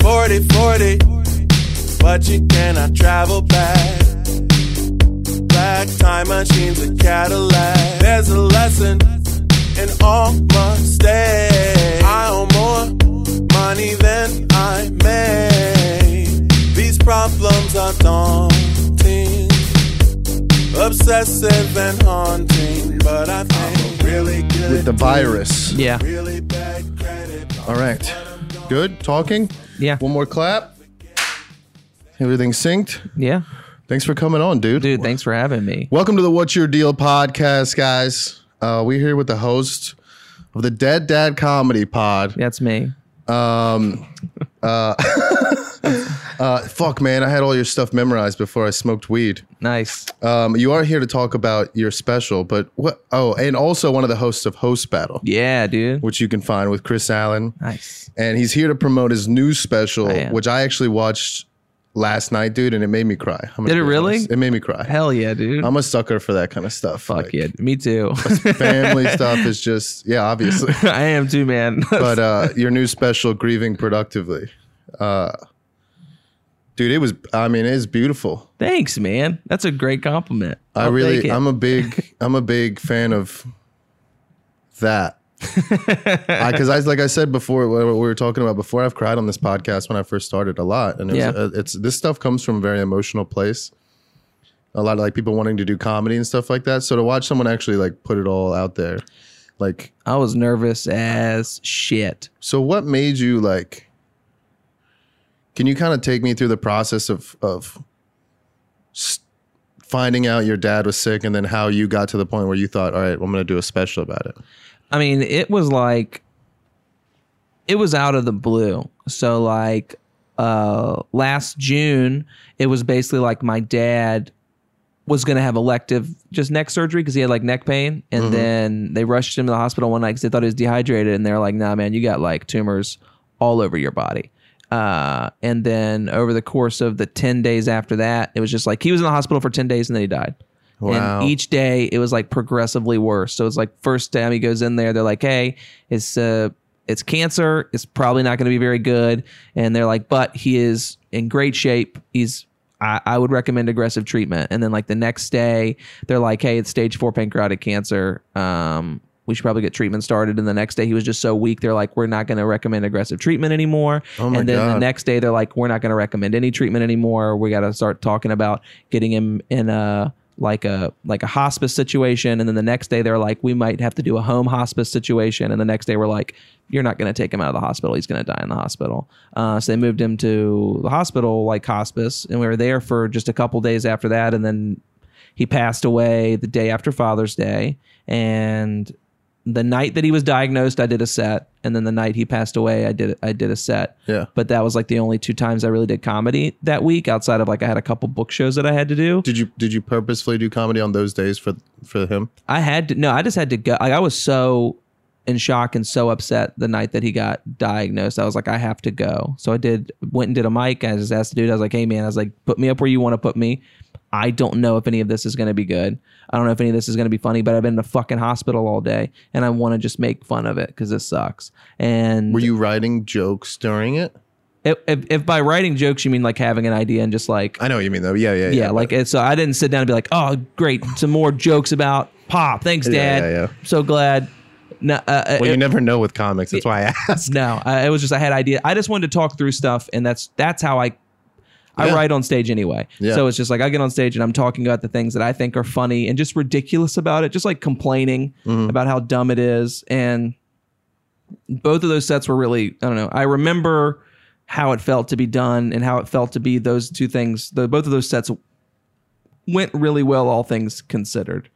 40 40, but you cannot travel back. Black time machines, a Cadillac. There's a lesson in all mistakes. I owe more money than I make. These problems are daunting, obsessive and haunting. But I think really good With the dude, virus. Yeah. Really bad credit. All right. Good talking. Yeah. One more clap. Everything synced. Yeah. Thanks for coming on, dude. Dude, thanks for having me. Welcome to the What's Your Deal podcast, guys. Uh, we're here with the host of the Dead Dad Comedy Pod. That's me. Um, Uh, fuck, man, I had all your stuff memorized before I smoked weed. Nice. Um, you are here to talk about your special, but what? Oh, and also one of the hosts of Host Battle, Yeah, dude. which you can find with Chris Allen. Nice. and he's here to promote his new special, I which I actually watched last night, dude, and it made me cry. Did it really? honest. It made me cry. Hell yeah, dude. I'm a sucker for that kind of stuff. Fuck Like, yeah. Me too. Family stuff is just yeah, obviously. I am too, man. But uh, your new special, grieving productively, uh, dude, it was. I mean, it's beautiful. Thanks, man. That's a great compliment. I I'll take really. I'm a big, I'm a big fan of that. Because I, like I said before, what we were talking about before, I've cried on this podcast when I first started a lot, and it was, Yeah. uh, it's this stuff comes from a very emotional place. A lot of like people wanting to do comedy and stuff like that. So to watch someone actually like put it all out there, like, I was nervous as shit. so what made you like? Can you kind of take me through the process of of finding out your dad was sick, and then how you got to the point where you thought, all right, I'm going to do a special about it. I mean, it was like it was out of the blue. So like uh last June, it was basically like my dad was going to have elective just neck surgery because he had like neck pain and then they rushed him to the hospital one night because they thought he was dehydrated and they're like nah man you got like tumors all over your body uh, and then over the course of the 10 days after that it was just like he was in the hospital for 10 days and then he died Wow. and each day it was like progressively worse. So it's like first time he goes in there, they're like, "Hey, it's uh, it's cancer. It's probably not going to be very good." And they're like, "But he is in great shape. He's I, I would recommend aggressive treatment." And then like the next day, they're like, "Hey, it's stage four pancreatic cancer. Um, we should probably get treatment started." And the next day, he was just so weak. They're like, "We're not going to recommend aggressive treatment anymore." Oh my and then the next day, they're like, "We're not going to recommend any treatment anymore. We got to start talking about getting him in a." like a like a hospice situation and then the next day they're like we might have to do a home hospice situation and the next day we're like you're not going to take him out of the hospital he's going to die in the hospital uh, so they moved him to the hospital like hospice and we were there for just a couple days after that and then he passed away the day after father's day and the night that he was diagnosed i did a set and then the night he passed away i did i did a set Yeah. but that was like the only two times i really did comedy that week outside of like i had a couple book shows that i had to do Did you did you purposefully do comedy on those days for for him? I had to no, I just had to go. Like, I was so in shock and so upset the night that he got diagnosed. I was like, I have to go. So I did went and did a mic. I just asked the dude, I was like, hey man, I was like, put me up where you want to put me. I don't know if any of this is gonna be good. I don't know if any of this is gonna be funny, but I've been in a fucking hospital all day and I want to just make fun of it because this sucks. And Were you writing jokes during it? if, if, if by writing jokes you mean like having an idea and just like I know what you mean though. Yeah, yeah, yeah. yeah, like so I didn't sit down and be like, oh, great, some more jokes about pop. Thanks, Yeah, Dad. yeah, yeah. So glad. No, uh, well, it- you never know with comics. That's why I asked. no, uh, it was just I had idea. I just wanted to talk through stuff, and that's that's how I I Yeah. write on stage anyway. Yeah. So it's just like I get on stage and I'm talking about the things that I think are funny and just ridiculous about it, just like complaining Mm-hmm. about how dumb it is. And both of those sets were really I don't know. I remember how it felt to be done and how it felt to be those two things. The both of those sets went really well, all things considered.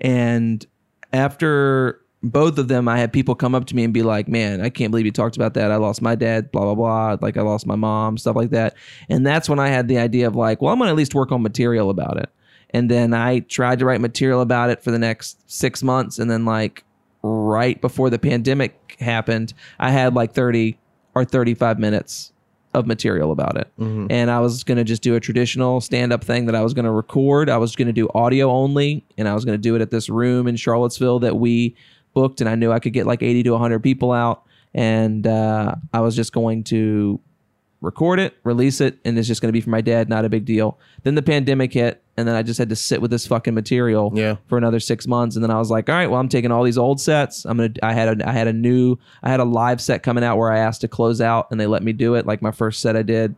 And after both of them, I had people come up to me and be like, "Man, I can't believe you talked about that. I lost my dad, blah blah blah. Like I lost my mom, stuff like that." And that's when I had the idea of like, "Well, I'm gonna at least work on material about it." And then I tried to write material about it for the next six months, and then like right before the pandemic happened, I had like 30 or 35 minutes of material about it. Mm-hmm. And I was going to just do a traditional stand up thing that I was going to record. I was going to do audio only, and I was going to do it at this room in Charlottesville that we booked. And I knew I could get like 80 to 100 people out. And uh, I was just going to record it, release it, and it's just going to be for my dad. Not a big deal. Then the pandemic hit, and then I just had to sit with this fucking material Yeah. for another six months. And then I was like, all right, well, I'm taking all these old sets. I'm gonna. I had a I had a new I had a live set coming out where I asked to close out, and they let me do it. Like my first set I did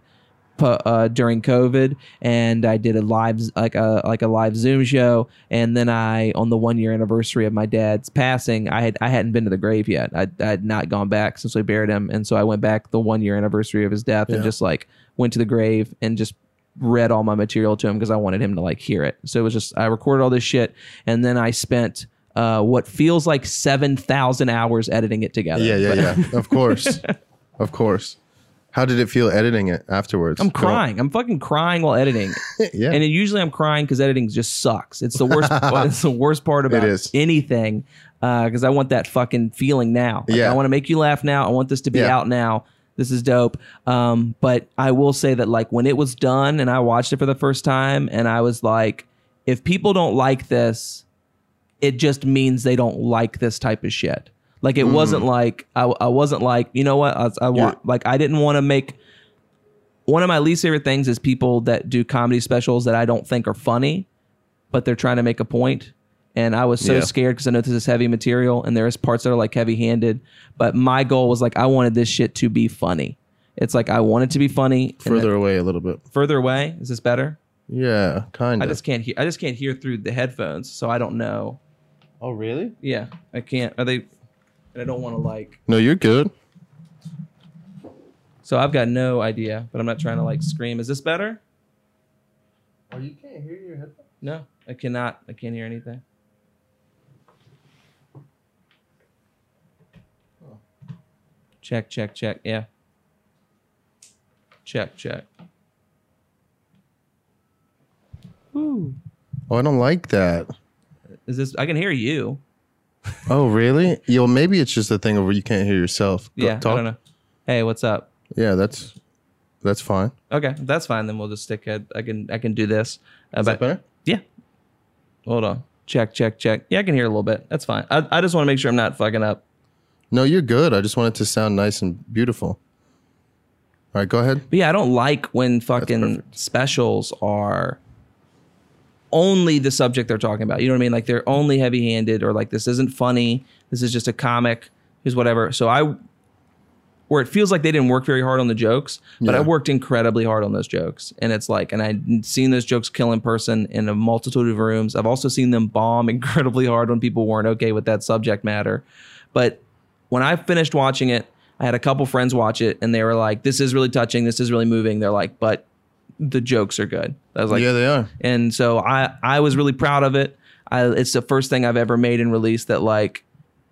uh, during COVID, and I did a live like a like a live Zoom show, and then I on the one year anniversary of my dad's passing, I had I hadn't been to the grave yet. I, I had not gone back since we buried him, and so I went back the one year anniversary of his death and just like went to the grave and just read all my material to him because I wanted him to like hear it. So it was just I recorded all this shit, and then I spent. Uh, what feels like seven thousand hours editing it together. Yeah, yeah, But yeah. Of course, of course. How did it feel editing it afterwards? I'm crying. I'm fucking crying while editing. yeah, and usually I'm crying because editing just sucks. It's the worst. it's the worst part about is. anything because I want that fucking feeling now. Like, Yeah. I want to make you laugh now. I want this to be Yeah. out now. This is dope. Um, but I will say that like when it was done and I watched it for the first time and I was like, if people don't like this, it just means they don't like this type of shit. Like it wasn't mm-hmm. like I, I wasn't like you know what I, I want like I didn't want to make one of my least favorite things is people that do comedy specials that I don't think are funny, but they're trying to make a point. And I was so Yeah. scared because I know this is heavy material and there's parts that are like heavy handed. But my goal was like I wanted this shit to be funny. It's like I want it to be funny. further away a little bit. further away. Is this better? Yeah, kind of. I just can't hear. I just can't hear through the headphones, so I don't know. Oh, really? Yeah, I can't. Are they? And I don't want to like. No, you're good. So I've got no idea, but I'm not trying to like scream. Is this better? Oh, you can't hear your headphones. No, I cannot. I can't hear anything. Check, check, check. Yeah. Check, check. Woo. Oh, I don't like that. Is this? I can hear you. Oh, really? Yo, maybe it's just a thing where you can't hear yourself. Go- Yeah. I don't know. Hey, what's up? Yeah, that's that's fine. Okay, that's fine. Then we'll just stick it. I can. I can do this. Uh, Is that better? yeah. Hold on. Check, check, check. Yeah, I can hear a little bit. That's fine. I, I just want to make sure I'm not fucking up. No, you're good. I just want it to sound nice and beautiful. All right, go ahead. But yeah, I don't like when fucking specials are only the subject they're talking about. You know what I mean? Like they're only heavy handed or like this isn't funny. This is just a comic. Here's whatever. So I, where it feels like they didn't work very hard on the jokes, but I worked incredibly hard on those jokes. And it's like, and I've seen those jokes kill in person in a multitude of rooms. I've also seen them bomb incredibly hard when people weren't okay with that subject matter. But when I finished watching it, I had a couple friends watch it and they were like, this is really touching. This is really moving. They're like, but the jokes are good. I was like, yeah, they are. and so I I was really proud of it. I, it's the first thing I've ever made and released that like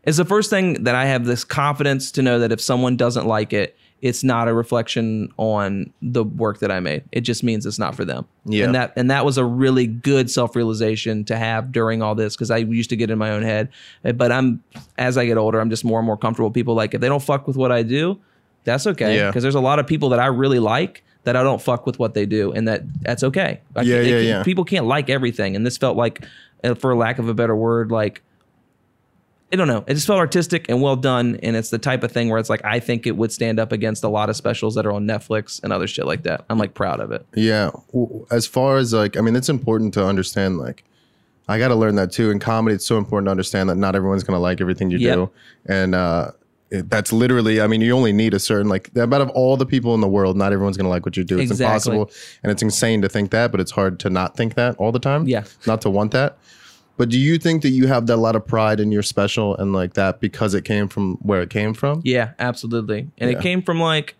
it's the first thing that I have this confidence to know that if someone doesn't like it, it's not a reflection on the work that I made. It just means it's not for them. Yeah. And that and that was a really good self-realization to have during all this because I used to get in my own head. Uh, But I'm as I get older, I'm just more and more comfortable people like if they don't fuck with what I do, that's okay. Yeah. Because there's a lot of people that I really like that I don't fuck with what they do, and that that's okay. I Yeah, yeah, yeah. People can't like everything, and this felt like, uh, for lack of a better word, like I don't know. It just felt artistic and well done, and it's the type of thing where it's like I think it would stand up against a lot of specials that are on Netflix and other shit like that. I'm like proud of it. Yeah. As far as like, I mean, it's important to understand. Like, I got to learn that too. In comedy, it's so important to understand that not everyone's going to like everything you Yep. do, and uh, it, that's literally. I mean, you only need a certain like. Out of all the people in the world, not everyone's going to like what you do. It's Exactly. impossible, and it's insane to think that, but it's hard to not think that all the time. Yeah. Not to want that. But do you think that you have that lot of pride in your special and like that because it came from where it came from? Yeah, absolutely. And Yeah. it came from like,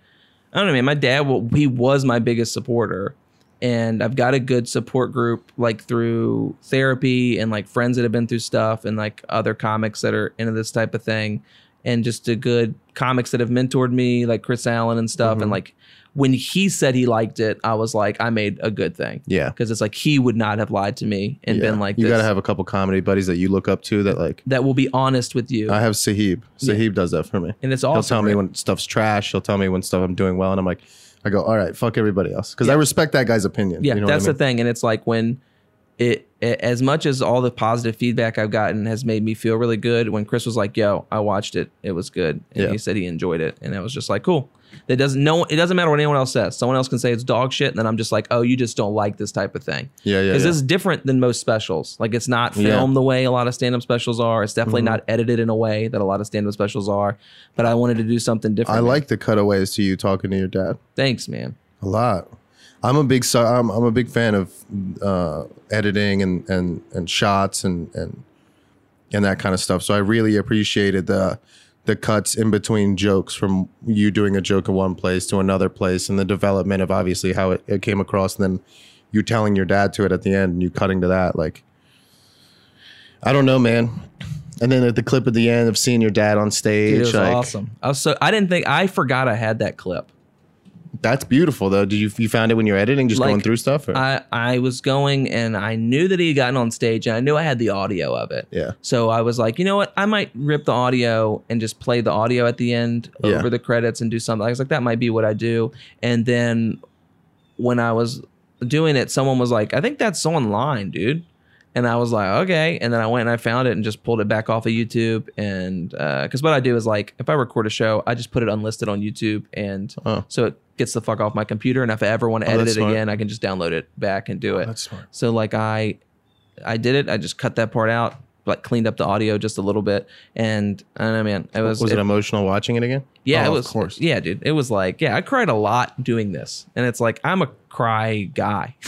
I don't know, man. My dad, well, he was my biggest supporter, and I've got a good support group like through therapy and like friends that have been through stuff and like other comics that are into this type of thing, and just the good comics that have mentored me like Chris Allen and stuff. Mm-hmm. And like when he said he liked it, I was like, I made a good thing. Yeah. because it's like he would not have lied to me and Yeah. been like, you this. got to have a couple comedy buddies that you look up to that like. that will be honest with you. I have Sahib. Sahib does that for me. and it's He'll tell me when stuff's trash. He'll tell me when stuff I'm doing well, and I'm like, I go, all right, fuck everybody else, because I respect that guy's opinion. Yeah, you know that's what I the thing, and it's like when it, it as much as all the positive feedback I've gotten has made me feel really good. When Chris was like, "Yo, I watched it, it was good," and Yeah. he said he enjoyed it, and it was just like, "Cool." That doesn't no it doesn't matter what anyone else says. Someone else can say it's dog shit, and then I'm just like, oh, you just don't like this type of thing. Yeah, yeah, Because yeah. this is different than most specials. Like it's not filmed Yeah. Mm-hmm. the way a lot of stand-up specials are. It's definitely not edited in a way that a lot of stand-up specials are. But I wanted to do something different. I like the cutaways to you talking to your dad. Thanks, man. A lot. I'm a big so I'm, I'm a big fan of uh, editing and and and shots and and and that kind of stuff. So I really appreciated the the cuts in between jokes from you doing a joke in one place to another place and the development of obviously how it, it came across and then you telling your dad to it at the end and you cutting to that like I don't know man. And then at the clip at the end of seeing your dad on stage, Dude, it was like, awesome. I was so I didn't think I forgot I had that clip. That's beautiful though. Did you you found it when you're editing, just Like, going through stuff? Or? I I was going and I knew that he had gotten on stage and I knew I had the audio of it. yeah. So I was like, you know what? I might rip the audio and just play the audio at the end Yeah. over the credits and do something. I was like, that might be what I do. And then when I was doing it, someone was like, I think that's online, dude. And I was like, okay. And then I went and I found it and just pulled it back off of YouTube. And uh, because what I do is like, if I record a show, I just put it unlisted on YouTube, and Oh. so it gets the fuck off my computer. And if I ever want to Oh, edit it smart. again, I can just download it back and do oh, it. That's smart. So like I I did it. I just cut that part out, like cleaned up the audio just a little bit. And I don't know, man. It was, Was it, it- emotional watching it again? yeah, Oh, it was Of course. Yeah, dude. It was like, yeah, I cried a lot doing this. And it's like I'm a cry guy.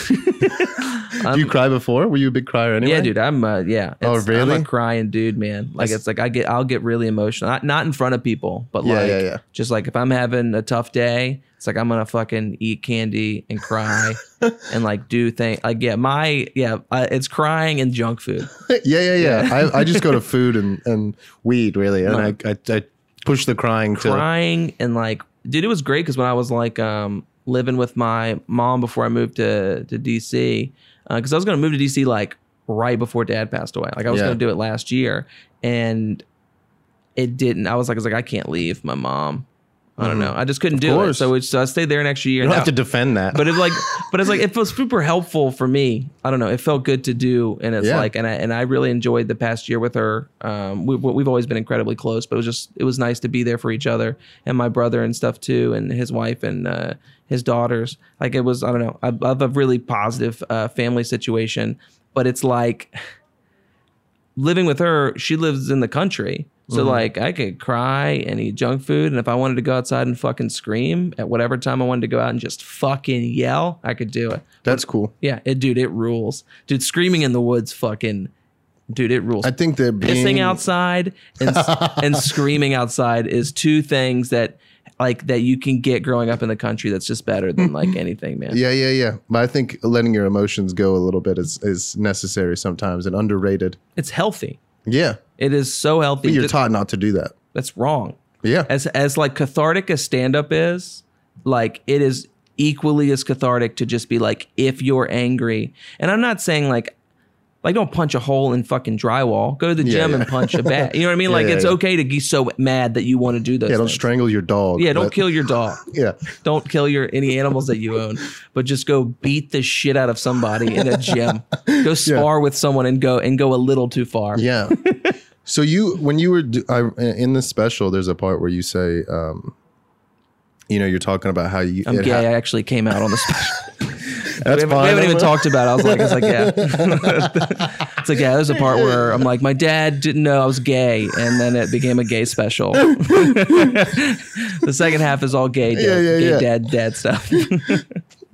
Did you cry before? Were you a big crier anyway? Yeah, dude. I'm uh, yeah. Oh, it's- I'm a crying dude, man. Like That's- it's like I get I'll get really emotional. Not not in front of people, but Yeah, like yeah, yeah. just like if I'm having a tough day, it's like I'm gonna fucking eat candy and cry and like do things. Like yeah, my yeah, uh, it's crying and junk food. yeah, yeah, yeah. I, I just go to food and, and weed really, and I, I I push the crying to. crying and like dude it was great because when i was like um living with my mom before i moved to to dc Uh, because i was going to move to dc like right before dad passed away. Like i was Yeah. going to do it last year and it didn't. I was like i was like i can't leave my mom i don't know. I just couldn't do it. course. so, so i stayed there an extra year. You don't have to defend that. but it like but it's like it feels super helpful for me. I don't know. It felt good to do. And it's Yeah. like and I, and I really enjoyed the past year with her. Um we, we've always been incredibly close but it was just it was nice to be there for each other and my brother and stuff too and his wife and uh his daughters. Like it was i don't know. I, I have a really positive uh family situation but it's like living with her she lives in the country so Mm-hmm. like I could cry and eat junk food, and if I wanted to go outside and fucking scream at whatever time I wanted to go out and just fucking yell, I could do it. That's cool. Yeah, it, dude, it rules. Dude, screaming in the woods, fucking, dude, it rules. I think that being, Pissing outside and and screaming outside is two things that like that you can get growing up in the country. That's just better than like anything, man. Yeah, yeah, yeah. But I think letting your emotions go a little bit is is necessary sometimes and underrated. It's healthy. Yeah, It is so healthy. but you're taught not to do that. That's wrong. Yeah, as as like cathartic as stand up is, like it is equally as cathartic to just be like if you're angry. And I'm not saying like like don't punch a hole in fucking drywall. Go to the gym yeah. and punch a bat. You know what I mean? Yeah, like yeah, it's yeah. okay to be so mad that you want to do those. yeah. Don't things. strangle your dog. Yeah, don't but- kill your dog. Yeah, Don't kill your any animals that you own, but just go beat the shit out of somebody in a gym. Go spar with someone and go and go a little too far. yeah. So you when you were do- I, in the special, there's a part where you say, um, you know, you're talking about how you. I'm gay. ha- I actually came out on the special. That's we haven't, fine. we haven't even talked about it. I was like, it's like, yeah. it's like, yeah, there's a part where I'm like, my dad didn't know I was gay, and then it became a gay special. the second half is all gay, dad, Yeah, yeah, gay yeah. dad, dad stuff.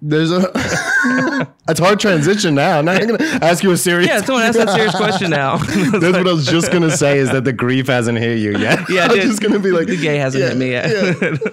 There's a. it's hard transition now. Now I'm gonna ask you a serious. yeah, someone asked that serious question now. That's what I was just gonna say is that the grief hasn't hit you yet. Yeah, I was dude. just gonna be like the gay hasn't yeah, hit me yet. yeah.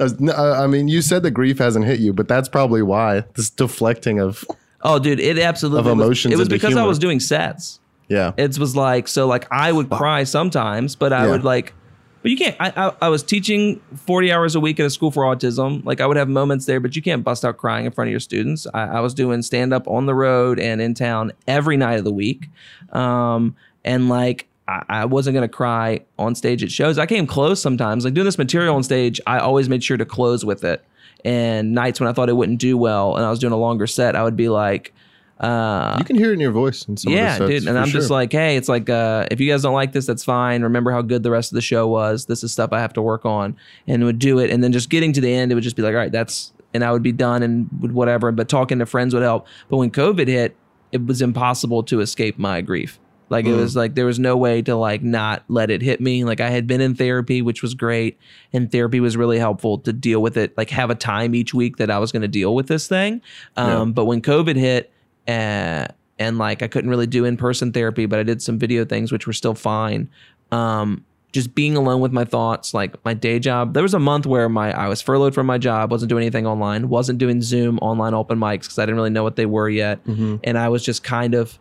I, was- mean, you said the grief hasn't hit you, but that's probably why this deflecting of oh, dude, it absolutely Of was- emotions It was because I was doing sets. yeah. it was like so like I would cry sometimes, but I Yeah. would like but you can't I, I I was teaching 40 hours a week at a school for autism. Like I would have moments there, but you can't bust out crying in front of your students. I, I was doing stand up on the road and in town every night of the week. Um and like I, wasn't gonna cry on stage at shows. I came close sometimes. Like doing this material on stage, I always made sure to close with it. And nights when I thought it wouldn't do well and I was doing a longer set, I would be like, Uh, you can hear it in your voice. In some yeah, of the sets, dude. And I'm just like, hey, it's like, uh, if you guys don't like this, that's fine. Remember how good the rest of the show was. This is stuff I have to work on, and would do it. And then just getting to the end, it would just be like, all right, that's, and I would be done and would whatever. But talking to friends would help. But when COVID hit, it was impossible to escape my grief. Like it was like there was no way to like not let it hit me. Like I had been in therapy, which was great, and therapy was really helpful to deal with it. Like have a time each week that I was going to deal with this thing. Um, Yeah. But when COVID hit, uh, and like I couldn't really do in person therapy, but I did some video things, which were still fine. Um, just being alone with my thoughts, like my day job. There was a month where my I was furloughed from my job, wasn't doing anything online, wasn't doing Zoom online open mics because I didn't really know what they were yet, Mm-hmm. and I was just kind of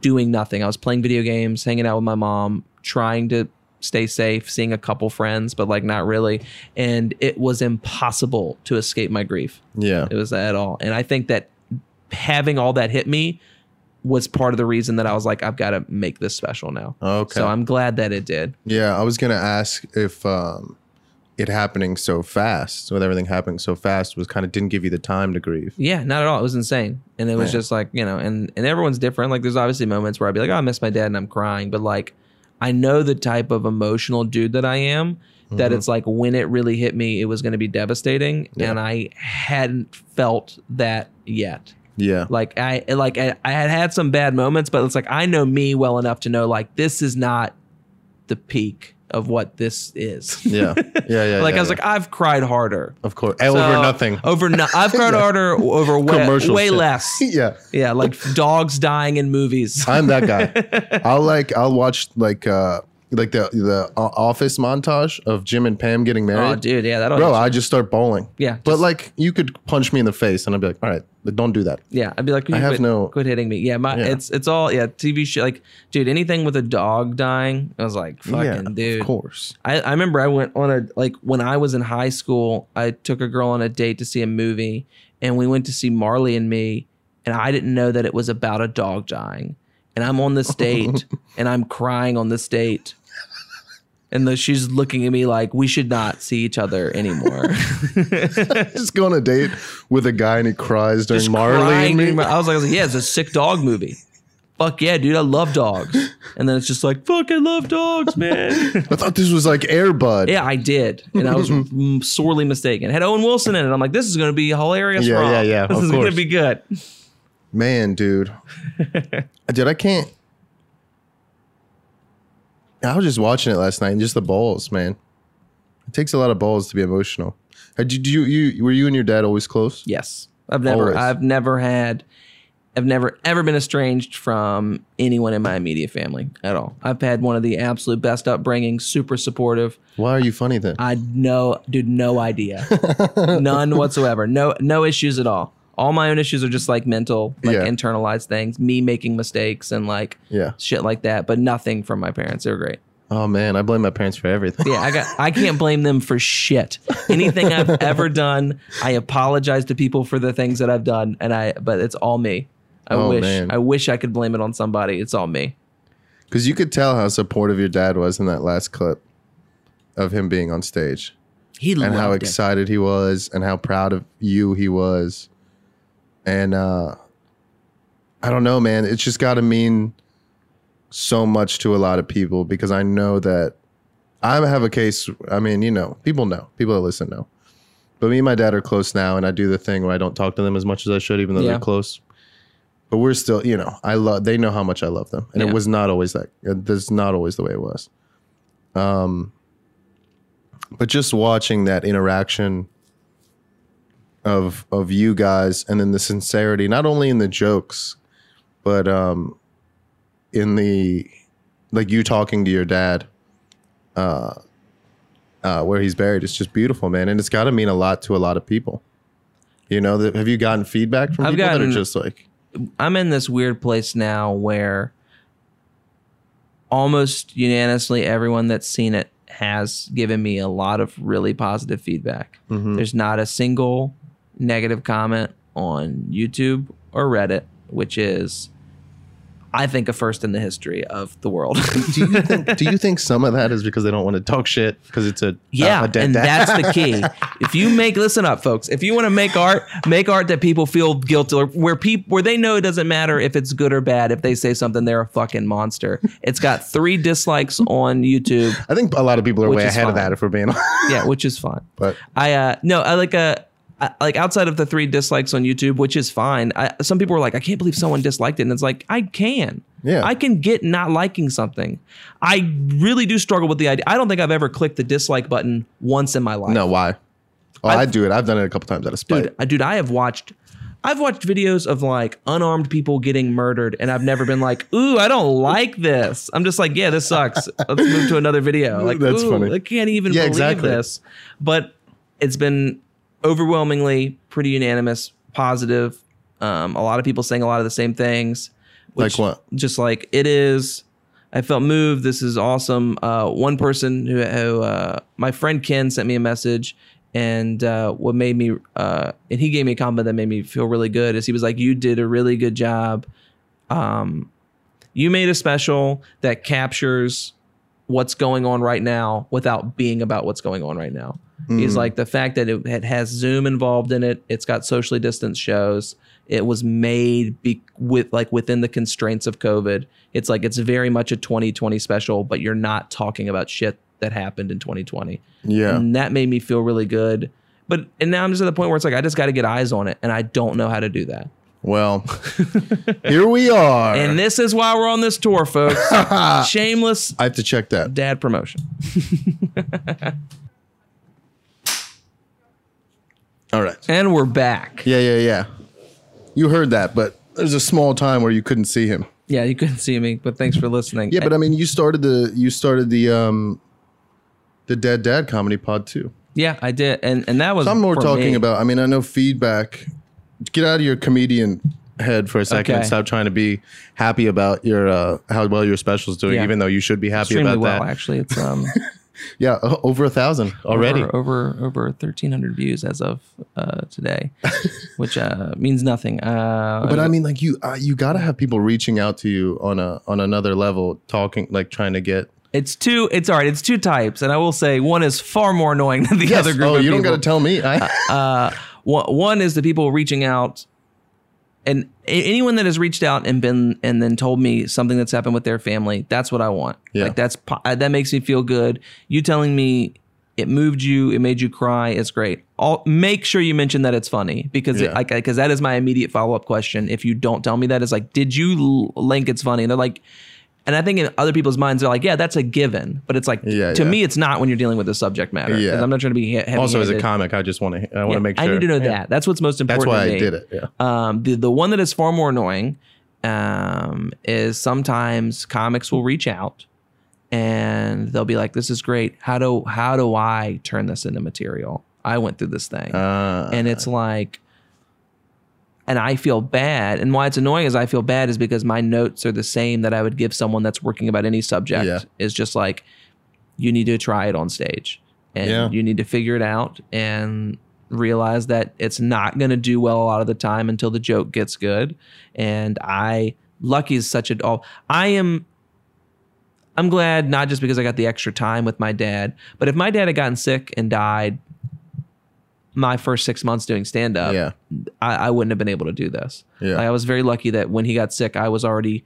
doing nothing. I was playing video games, hanging out with my mom, trying to stay safe, seeing a couple friends, but like not really. And it was impossible to escape my grief. yeah, It was at all. And I think that having all that hit me was part of the reason that I was like, I've got to make this special now. okay, So I'm glad that it did. yeah. I was gonna ask if um, it happening so fast, with everything happening so fast, was kind of didn't give you the time to grieve. Yeah, not at all. It was insane. And it was Man. just like, you know, and, and everyone's different. Like there's obviously moments where I'd be like, oh, I miss my dad and I'm crying. But like, I know the type of emotional dude that I am that it's like when it really hit me, it was going to be devastating. Yeah. And I hadn't felt that yet. Yeah, Like I like I, I had had some bad moments, but it's like I know me well enough to know like this is not the peak of what this is. yeah, yeah, yeah. like yeah, I was yeah. like I've cried harder of course, over nothing. Over no, I've cried harder over way, Commercial way shit. less. yeah, Yeah, like dogs dying in movies. I'm that guy. I'll like I'll watch like uh like the the o- office montage of Jim and Pam getting oh, married. oh, dude, yeah, that'll. Bro, I just start bowling. Yeah, But like you could punch me in the face and I'd be like, all right, but don't do that. yeah, I'd be like, I have quit, no- quit hitting me. Yeah, my Yeah. it's it's all yeah TV show. Like, dude, anything with a dog dying, I was like, fucking yeah, dude. Of course. I, I remember I went on a like when I was in high school, I took a girl on a date to see a movie, and we went to see Marley and Me, and I didn't know that it was about a dog dying, and I'm on this date, and I'm crying on this date, and the, she's looking at me like we should not see each other anymore. Just go on a date with a guy and he cries during Just Marley crying and me. I was like, I was like, yeah, it's a sick dog movie. Fuck yeah, dude, I love dogs. And then it's just like, fuck, I love dogs, man. I thought this was like Airbud. Yeah, I did, and I was sorely mistaken. Had Owen Wilson in it. I'm like, this is going to be hilarious. Yeah, romp. yeah, yeah, This of is going to be good. Man, dude. dude, I can't. I was just watching it last night and just the balls, man. It takes a lot of balls to be emotional. Did you, you were you and your dad always close? Yes, I've never, Always. I've never had, I've never ever been estranged from anyone in my immediate family at all. I've had one of the absolute best upbringing, super supportive. Why are you funny then? I no, dude, no idea, none whatsoever. No, no issues at all. All my own issues are just like mental, like Yeah. internalized things, me making mistakes and like yeah. shit like that. But nothing from my parents. They were great. Oh man, I blame my parents for everything. Yeah, I got. I can't blame them for shit. Anything I've ever done, I apologize to people for the things that I've done, and I. But it's all me. I Oh, wish. man. I wish I could blame it on somebody. It's all me. Because you could tell how supportive your dad was in that last clip of him being on stage He loved it. and loved how it. excited he was and how proud of you he was. And uh I don't know, man. It's just got to mean so much to a lot of people because I know that I have a case. I mean, you know, people know, people that listen know. But me and my dad are close now, and I do the thing where I don't talk to them as much as I should, even though Yeah. they're close. But we're still, you know, I love. They know how much I love them, and Yeah. it was not always that. That's not always the way it was. Um, but just watching that interaction of of you guys, and then the sincerity, not only in the jokes, but um, in the like you talking to your dad, uh, uh, where he's buried. It's just beautiful, man, and it's got to mean a lot to a lot of people. You know, that, have you gotten feedback from I've people that are just like, I'm in this weird place now where almost unanimously everyone that's seen it has given me a lot of really positive feedback. Mm-hmm. There's not a single negative comment on YouTube or Reddit, which is I think a first in the history of the world. do you think do you think some of that is because they don't want to talk shit because it's a Yeah, a, a dead and that's the key. if you make listen up, folks. If you want to make art, make art that people feel guilty or where people where they know it doesn't matter if it's good or bad. If they say something, they're a fucking monster. It's got three dislikes on YouTube. I think a lot of people are way ahead of that if we're being honest. Yeah, which is fine. But I uh no, I like uh I- like outside of the three dislikes on YouTube, which is fine. I, some people were like, "I can't believe someone disliked it," and it's like, I can. Yeah. I can get not liking something. I really do struggle with the idea. I don't think I've ever clicked the dislike button once in my life. no, why? Oh, I- I, do it. I've done it a couple times out of spite. dude, I, dude, I have watched. I've watched videos of like unarmed people getting murdered, and I've never been like, "Ooh, I don't like this." I'm just like, "Yeah, this sucks." Let's move to another video. Like, That's funny. I can't even Yeah, believe exactly. this. But it's been overwhelmingly pretty unanimous, positive. Um, a lot of people saying a lot of the same things. Like what? Just like it is. I felt moved. This is awesome. Uh, one person who, who uh, my friend Ken sent me a message, and uh, what made me, uh, and he gave me a comment that made me feel really good. Is he was like, "You did a really good job. Um, you made a special that captures what's going on right now without being about what's going on right now." He's hmm. like the fact that it, it has Zoom involved in it. It's got socially distanced shows. It was made be, with like within the constraints of COVID. It's like it's very much a 2020 special, but you're not talking about shit that happened in 2020. Yeah. And that made me feel really good. But and now I'm just at the point where it's like I just got to get eyes on it, and I don't know how to do that. Well, here we are. And this is why we're on this tour, folks. Shameless I have to check that. dad promotion. All right. And we're back. Yeah, yeah, yeah. You heard that, but there's a small time where you couldn't see him. Yeah, you couldn't see me, but thanks for listening. Yeah, but I mean, you started the you started the um the Dead Dad comedy pod too. yeah, I did, and and that was. So I'm more talking me. about. I mean, I know feedback. Get out of your comedian head for a second and Okay. stop trying to be happy about your uh how well your special's doing, Yeah. even though you should be happy extremely about well. that. Actually, it's um Yeah, over a thousand already. over over, over 1,300 views as of uh, today, which uh, means nothing. Uh, But I mean, like you, uh, you got to have people reaching out to you on a on another level, talking, like trying to get. it's two. It's all right. It's two types, and I will say one is far more annoying than the other group. oh, you don't got to tell me. I, uh, one, one is the people reaching out and anyone that has reached out and been and then told me something that's happened with their family that's what i want. Yeah. like that's that makes me feel good. You telling me it moved you it made you cry is great. I'll make sure you mention that it's funny because it, Yeah. like because that is my immediate follow-up question. If you don't tell me that, it's like did you link it's funny? And they're like and I think in other people's minds, they're like, "Yeah, that's a given," but it's like Yeah, to yeah. me, it's not when you're dealing with the subject matter. Yeah. I'm not trying to be he- heavy. also, as a comic, I just want to. I want to make sure. I need to know that. That's what's most important. That's why I did it. Yeah. Um, the the one that is far more annoying um, is sometimes comics will reach out and they'll be like, "This is great. How do how do I turn this into material? I went through this thing." Uh, and it's like and I feel bad. And why it's annoying is I feel bad is because my notes are the same that I would give someone that's working about any subject. Yeah. Is just like you need to try it on stage. And Yeah. you need to figure it out and realize that it's not going to do well a lot of the time until the joke gets good. And I lucky is such a oh, I am I'm glad not just because I got the extra time with my dad, but if my dad had gotten sick and died my first six months doing stand up, yeah. I, I wouldn't have been able to do this. Yeah. Like, I was very lucky that when he got sick, I was already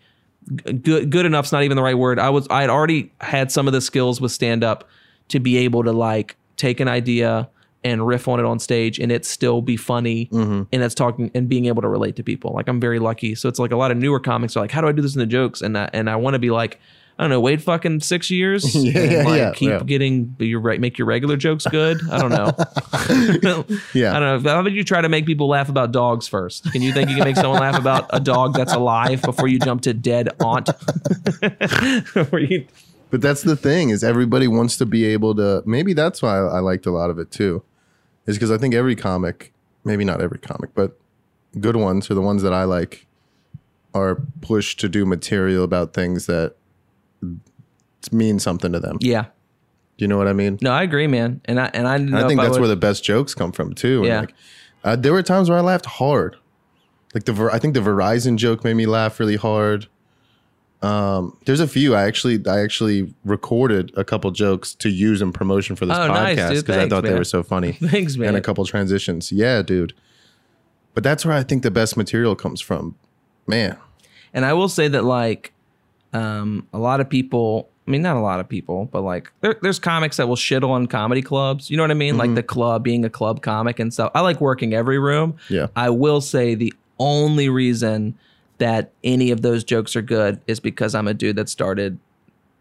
g- good. Good enough's not even the right word. I was I had already had some of the skills with stand up to be able to like take an idea and riff on it on stage and it still be funny Mm-hmm. and it's talking and being able to relate to people. Like I'm very lucky. So it's like a lot of newer comics are like, how do I do this in the jokes? And I, and I want to be like. I don't know. Wait, fucking six years. Yeah, and, like, yeah, Keep yeah. getting your right. Make your regular jokes good. I don't know. Yeah. I don't know. How about you try to make people laugh about dogs first? Can you think you can make someone laugh about a dog that's alive before you jump to dead aunt? You- But that's the thing is everybody wants to be able to. Maybe that's why I liked a lot of it too, is because I think every comic, maybe not every comic, but good ones or the ones that I like, are pushed to do material about things that mean something to them. yeah. Do you know what I mean? No, I agree, man. And I and I, didn't And know I think that's would- where the best jokes come from too. Yeah. like, uh, there were times where I laughed hard. Like the Ver- I think the Verizon joke made me laugh really hard. Um, there's a few. I actually I actually recorded a couple jokes to use in promotion for this Oh, podcast because I Thanks, thought they were so funny. Thanks, man. And a couple transitions. Yeah, dude. But that's where I think the best material comes from. Man. And I will say that like um, a lot of people, I mean not a lot of people, but like there, there's comics that will shit on comedy clubs. You know what I mean? Mm-hmm. Like the club being a club comic and stuff. I like working every room. Yeah. I will say the only reason that any of those jokes are good is because I'm a dude that started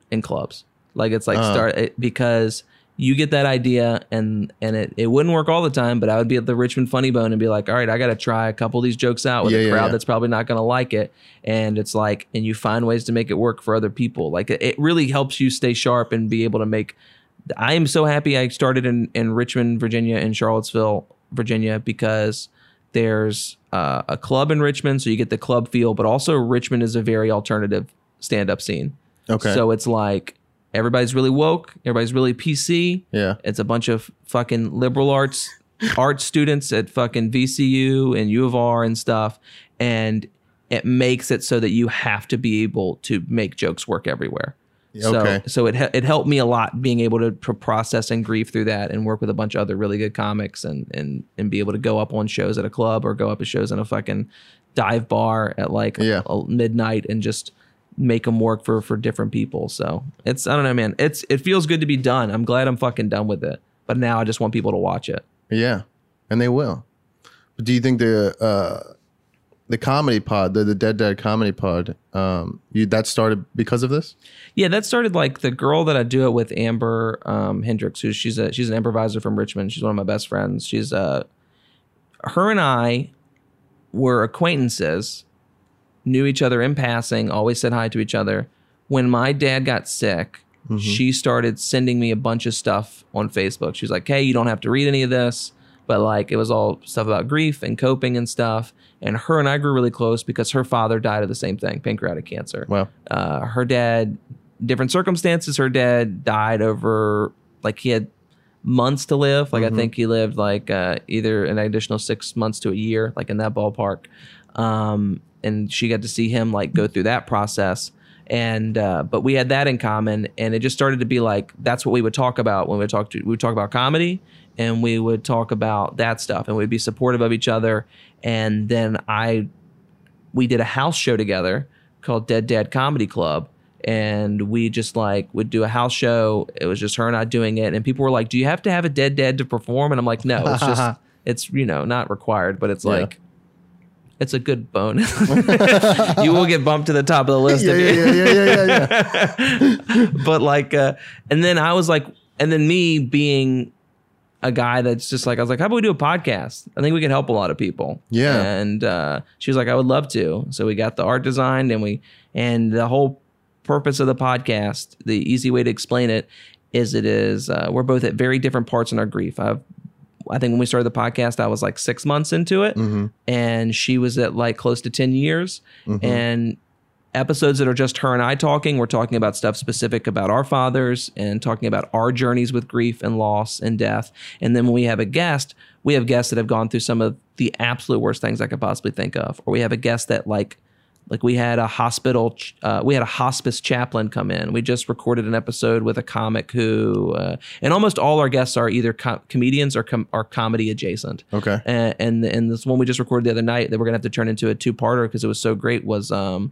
in clubs. Like it's like Uh. start it, because you get that idea and and it, it wouldn't work all the time, but I would be at the Richmond Funny Bone and be like, all right, I got to try a couple of these jokes out with Yeah, a yeah, crowd yeah. that's probably not going to like it. And it's like, and you find ways to make it work for other people. Like it, it really helps you stay sharp and be able to make. I am so happy I started in in Richmond, Virginia, and Charlottesville, Virginia, because there's uh, a club in Richmond, so you get the club feel, but also Richmond is a very alternative stand up scene. Okay. So it's like everybody's really woke, everybody's really PC. yeah. It's a bunch of fucking liberal arts art students at fucking VCU and U of R and stuff. And it makes it so that you have to be able to make jokes work everywhere. So, Okay. so it it helped me a lot being able to pr- process and grieve through that and work with a bunch of other really good comics and and and be able to go up on shows at a club or go up at shows in a fucking dive bar at like Yeah. a- midnight and just make them work for for different people. So it's I don't know, man. It's it feels good to be done. I'm glad I'm fucking done with it. But now I just want people to watch it. Yeah, and they will. But do you think the uh, the comedy pod, the, the Dead Dad comedy pod, um, you that started because of this? Yeah, that started like the girl that I do it with, Amber um, Hendricks, who's she's a she's an improviser from Richmond. She's one of my best friends. She's uh, her and I were acquaintances, knew each other in passing, always said hi to each other. When my dad got sick, she started sending me a bunch of stuff on Facebook. She was like, "Hey, you don't have to read any of this." But like it was all stuff about grief and coping and stuff. And her and I grew really close because her father died of the same thing, pancreatic cancer Wow. uh, her dad different circumstances her dad died over like he had months to live like i think he lived like uh, either an additional six months to a year like in that ballpark um, and she got to see him like go through that process and uh, but we had that in common and it just started to be like that's what we would talk about when we would talk to we would talk about comedy and we would talk about that stuff and we'd be supportive of each other and then i we did a house show together called Dead Dad Comedy Club. And we just like would do a house show. It was just her and I doing it. And people were like, Do you have to have a dead dad to perform? And I'm like, No, it's just, it's, you know, not required, but it's Yeah. like, it's a good bonus. you will get bumped to the top of the list. Yeah, yeah, yeah, yeah, yeah, yeah. but like uh and then i was like and then me being a guy that's just like i was like how about we do a podcast i think we can help a lot of people Yeah. and uh she was like i would love to so we got the art designed and we and the whole purpose of the podcast the easy way to explain it is it is uh, we're both at very different parts in our grief i've I think when we started the podcast, I was like six months into it, mm-hmm. and she was at like close to 10 years. Mm-hmm. And episodes that are just her and I talking, we're talking about stuff specific about our fathers and talking about our journeys with grief and loss and death. And then when we have a guest, we have guests that have gone through some of the absolute worst things I could possibly think of. Or we have a guest that like like we had a hospital uh, we had a hospice chaplain come in we just recorded an episode with a comic who uh, and almost all our guests are either co- comedians or com- are comedy adjacent Okay. and and, and this one we just recorded the other night that we're gonna have to turn into a two-parter because it was so great was um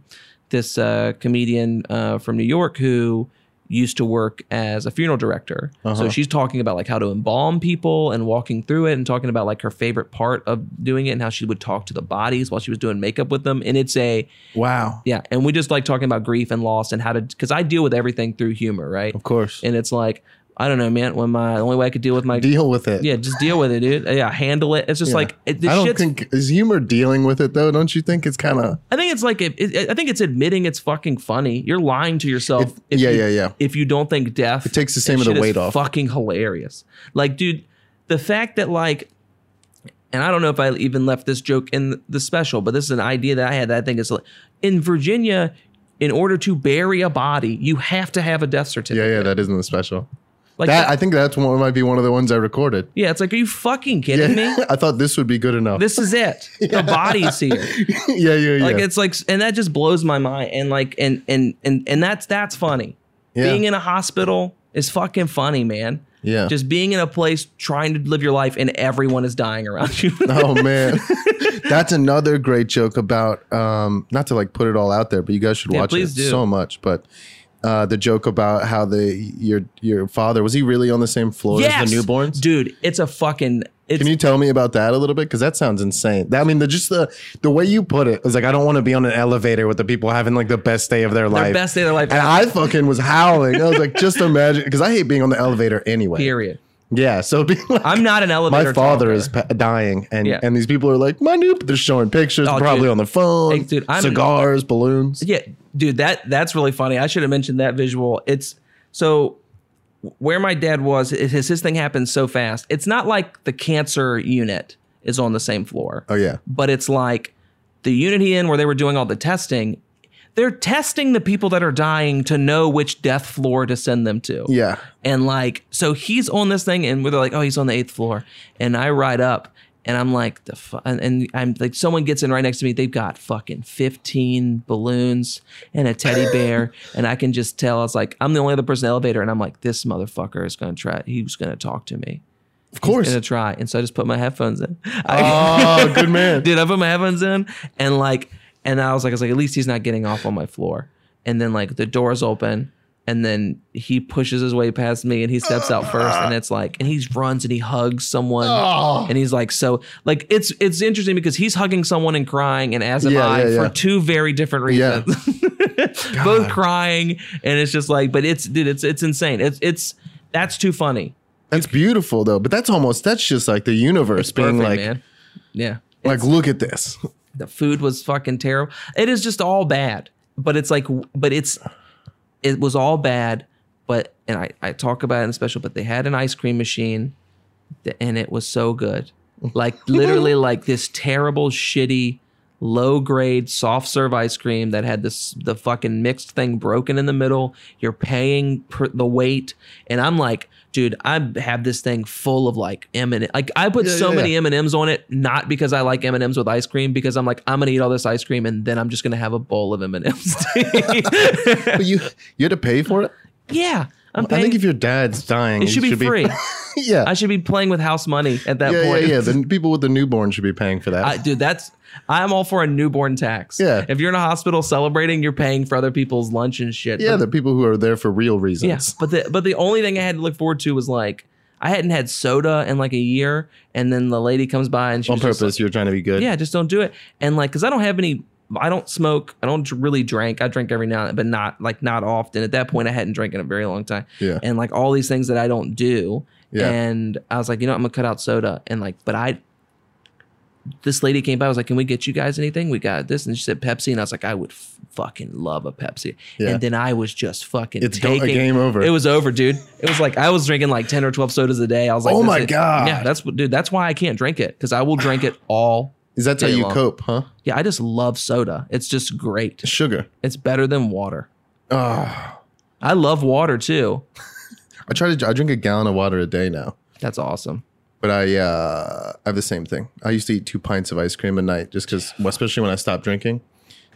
this uh, comedian uh, from New York who used to work as a funeral director. So uh-huh. she's talking about like how to embalm people and walking through it and talking about like her favorite part of doing it and how she would talk to the bodies while she was doing makeup with them. And it's a Wow. yeah, and we just like talking about grief and loss and how to because I deal with everything through humor, right? Of course. And it's like I don't know, man. When my the only way I could deal with my Deal with it. yeah, just deal with it, dude. Yeah, handle it. It's just Yeah. like it, this I don't think is humor dealing with it though. Don't you think it's kind of I think it's like it, it, I think it's admitting it's fucking funny. You're lying to yourself. Yeah, you- yeah, yeah. If you don't think death, It takes the same of the weight off. Fucking hilarious. Like, dude, the fact that like, and I don't know if I even left this joke in the special, but this is an idea that I had that I think is like, in Virginia, in order to bury a body, you have to have a death certificate. yeah, yeah. That isn't the special. Like that, I think that's one might be one of the ones I recorded. yeah, it's like, are you fucking kidding me? I thought this would be good enough. This is it. The body's here. yeah, yeah, yeah. Like it's like, and that just blows my mind. And like, and and and and that's that's funny. Yeah. Being in a hospital is fucking funny, man. Yeah. Just being in a place trying to live your life and everyone is dying around you. oh man, that's another great joke about. Um, not to like put it all out there, but you guys should Yeah, watch it do. so much. But uh, the joke about how the your your father was he really on the same floor as the newborns? dude. It's a fucking. It's, Can you tell me about that a little bit? Because that sounds insane. That- I mean, the just the the way you put it was like, I don't want to be on an elevator with the people having like the best day of their, life. The best day of their life. And I fucking was howling. I was like, just imagine, because I hate being on the elevator anyway. period. Yeah. So being like, I'm not an elevator. my father talker. is pa- dying, and Yeah. and these people are like, my new. They're showing pictures, Oh, probably dude. on the phone, Hey, dude, I'm- cigars, balloons. Yeah, dude, that that's really funny. I should have mentioned that visual. It's so where my dad was. it- His his thing happened so fast. It's not like the cancer unit is on the same floor. Oh yeah, but it's like the unit he in where they were doing all the testing. They're testing the people that are dying to know which death floor to send them to. yeah. And like, so he's on this thing, and they're like, oh, he's on the eighth floor. And I ride up, and I'm like, the fu-, and, I'm like, someone gets in right next to me. They've got fucking 15 balloons and a teddy bear, and I can just tell. I was like, I'm the only other person in the elevator, and I'm like, this motherfucker is gonna try. He was gonna talk to me. Of course. He's gonna try. And so I just put my headphones in. I- Oh, good man. Dude, I put my headphones in and like, and I was like, I was like, at least he's not getting off on my floor. And then like the doors open, and then he pushes his way past me, and he steps out first, and it's like, and he runs and he hugs someone, Oh. and he's like, so like it's it's interesting because he's hugging someone and crying, and as am Yeah, I yeah, yeah. for two very different Yeah. reasons, both crying, and it's just like, but it's dude, it's it's insane. It's it's that's too funny. That's beautiful though, but that's almost that's just like the universe being Perfect, like, man. Yeah. like look at this. The food was fucking terrible. It is just all bad. But it's like, but it's, it was all bad. But, and I, I talk about it in the special, but they had an ice cream machine and it was so good. Like literally like this terrible, shitty, low grade soft serve ice cream that had this, the fucking mixed thing broken in the middle. You're paying per the weight. And I'm like, dude, I have this thing full of like M and like I put Yeah, so yeah, many yeah. M and M's on it, not because I like M and M's with ice cream, because I'm like I'm gonna eat all this ice cream and then I'm just gonna have a bowl of M and M's. But you you had to pay for it. Yeah, I'm I think if your dad's dying, it should be free. yeah, I should be playing with house money at that yeah, point. yeah, yeah. The people with the newborn should be paying for that. I, dude, that's I'm all for a newborn tax. Yeah. If you're in a hospital celebrating, you're paying for other people's lunch and shit. yeah, But- the people who are there for real reasons. yeah. reasons. But the but the only thing I had to look forward to was like I hadn't had soda in like a year, and then the lady comes by and she On purpose, you're trying to be good. yeah, just don't do it. And like, cause I don't have any, I don't smoke. I don't really drink. I drink every now and then, but not like not often. At that point, I hadn't drank in a very long time. Yeah. And like all these things that I don't do. Yeah. And I was like, you know, I'm gonna cut out soda. And like, but I, this lady came by. I was like, can we get you guys anything? We got this. And she said Pepsi. And I was like, I would f- fucking love a Pepsi. Yeah. And then I was just fucking It's taking. game over. It was over, dude. It was like I was drinking like ten or twelve sodas a day. I was like, Oh my God. Yeah, that's what, dude. That's why I can't drink it because I will drink it all Is that how you long. cope, huh? yeah, I just love soda. It's just great. Sugar. It's better than water. Ah, I love water too. I try to. I drink a gallon of water a day now. That's awesome. But I, uh, I have the same thing. I used to eat two pints of ice cream a night just because, especially when I stopped drinking.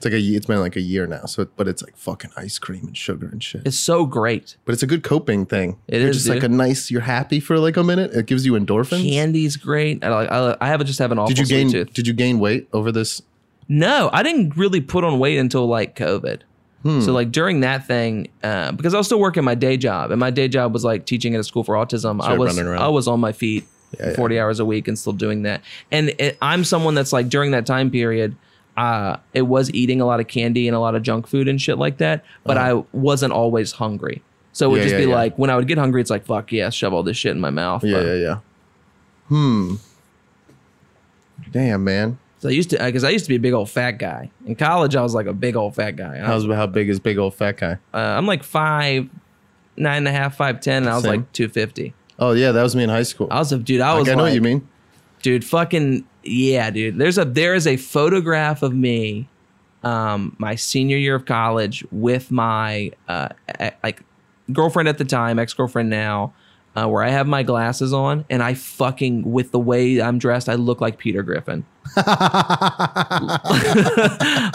It's like a, it's been like a year now. So, but it's like fucking ice cream and sugar and shit. It's so great. but it's a good coping thing. It you're is, just like a nice. You're happy for like a minute. It gives you endorphins. Candy's great. I like. I, I have just have an awful did you gain? tooth. Did you gain weight over this? No, I didn't really put on weight until like COVID. Hmm. So like during that thing, uh, because I was still working my day job, and my day job was like teaching at a school for autism. I was. I was on my feet Yeah, yeah. forty hours a week and still doing that. And it, I'm someone that's like during that time period, uh, it was eating a lot of candy and a lot of junk food and shit like that. But I wasn't always hungry. So it would Uh-huh. Yeah, just yeah, be yeah. like when I would get hungry, it's like fuck yeah, shove all this shit in my mouth. Yeah, But- yeah, yeah. Hmm. Damn, man. So I used to because I used to be a big old fat guy in college. I was like a big old fat guy. And I was how big is big old fat guy? uh, I'm like five, nine and a half, five ten, and I was Same. like two fifty. Oh yeah, that was me in high school. I was a dude. I was Like, I know like, what you mean. dude, fucking yeah, dude. There's a there is a photograph of me, um, my senior year of college with my uh like girlfriend at the time, ex girlfriend now, uh, where I have my glasses on and I fucking with the way I'm dressed, I look like Peter Griffin.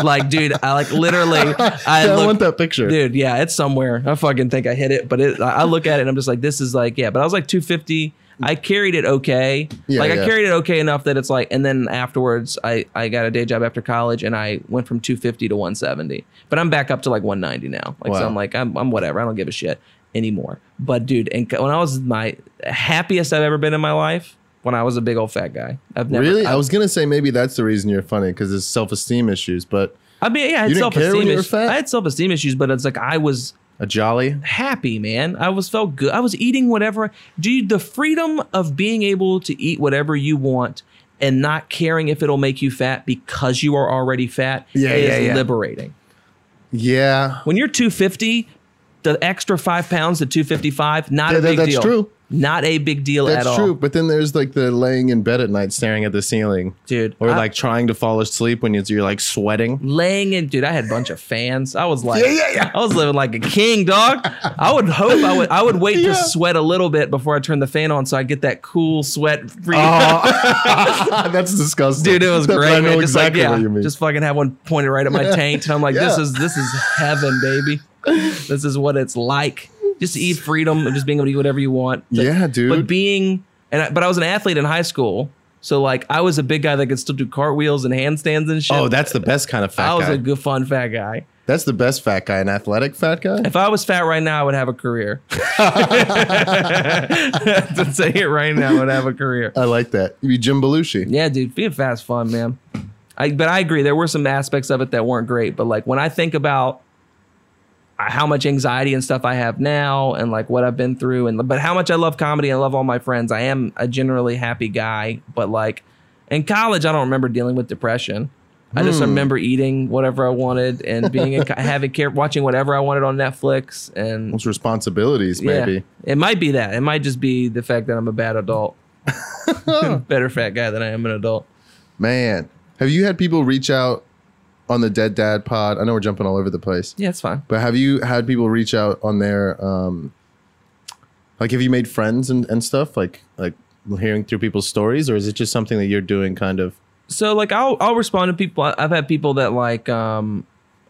like, dude, I like literally. I, I look, want that picture. dude. Yeah, it's somewhere. I fucking think I hit it, but it. I I look at it and I'm just like, this is like, yeah. But I was like 250. I carried it okay. Yeah, like I carried it okay enough that it's like, and then afterwards, I I got a day job after college, and I went from 250 to 170. But I'm back up to like 190 now. Like so, I'm like, I'm I'm whatever. I don't give a shit anymore. But dude, and when I was my happiest I've ever been in my life, when I was a big old fat guy. I've never. really? I, I was gonna say maybe that's the reason you're funny because it's self esteem issues, but I mean, yeah, I had You didn't self care when esteem you were issues. fat? I had self esteem issues, but it's like I was a jolly. happy, man. I was felt good. I was eating whatever. Dude, the freedom of being able to eat whatever you want and not caring if it'll make you fat because you are already fat Yeah, is yeah, yeah. liberating. Yeah, When you're 250, the extra five pounds to 255, not Yeah, a that- big that's deal. true. Not a big deal that's at all. true. But then there's like the laying in bed at night staring at the ceiling, Dude. or I- like trying to fall asleep when you're, you're like sweating. laying in dude i had a bunch of fans i was like Yeah, yeah, yeah. i was living like a king dog i would hope i would i would wait Yeah. to sweat a little bit before i turn the fan on so i get that cool sweat free Oh, that's disgusting, dude it was great I know man. exactly just like what you yeah mean. just fucking have one pointed right at my taint and i'm like this is this is heaven baby this is what it's like just to eat freedom and just being able to eat whatever you want yeah, dude. but being and I, but i was an athlete in high school so like i was a big guy that could still do cartwheels and handstands and shit oh, that's the best kind of fat i was guy. a good fun fat guy that's the best fat guy, an athletic fat guy. If I was fat right now, I would have a career. to say it right now, I would have a career. I like that. You be Jim Belushi. Yeah, dude, being fat is fun, man. I, but I agree, there were some aspects of it that weren't great. But like when I think about how much anxiety and stuff I have now, and like what I've been through, and but how much I love comedy and I love all my friends, I am a generally happy guy. But like in college, I don't remember dealing with depression. I just hmm. remember eating whatever I wanted and being in, having care, watching whatever I wanted on Netflix, and Those responsibilities, maybe. yeah, it might be that. It might just be the fact that I'm a bad adult, better fat guy than I am an adult. Man, have you had people reach out on the Dead Dad pod? I know we're jumping all over the place, Yeah, it's fine. but have you had people reach out on their, um, like, have you made friends and, and stuff? Like, like hearing through people's stories, or is it just something that you're doing kind of? So like I'll I'll respond to people. I- I've had people that like um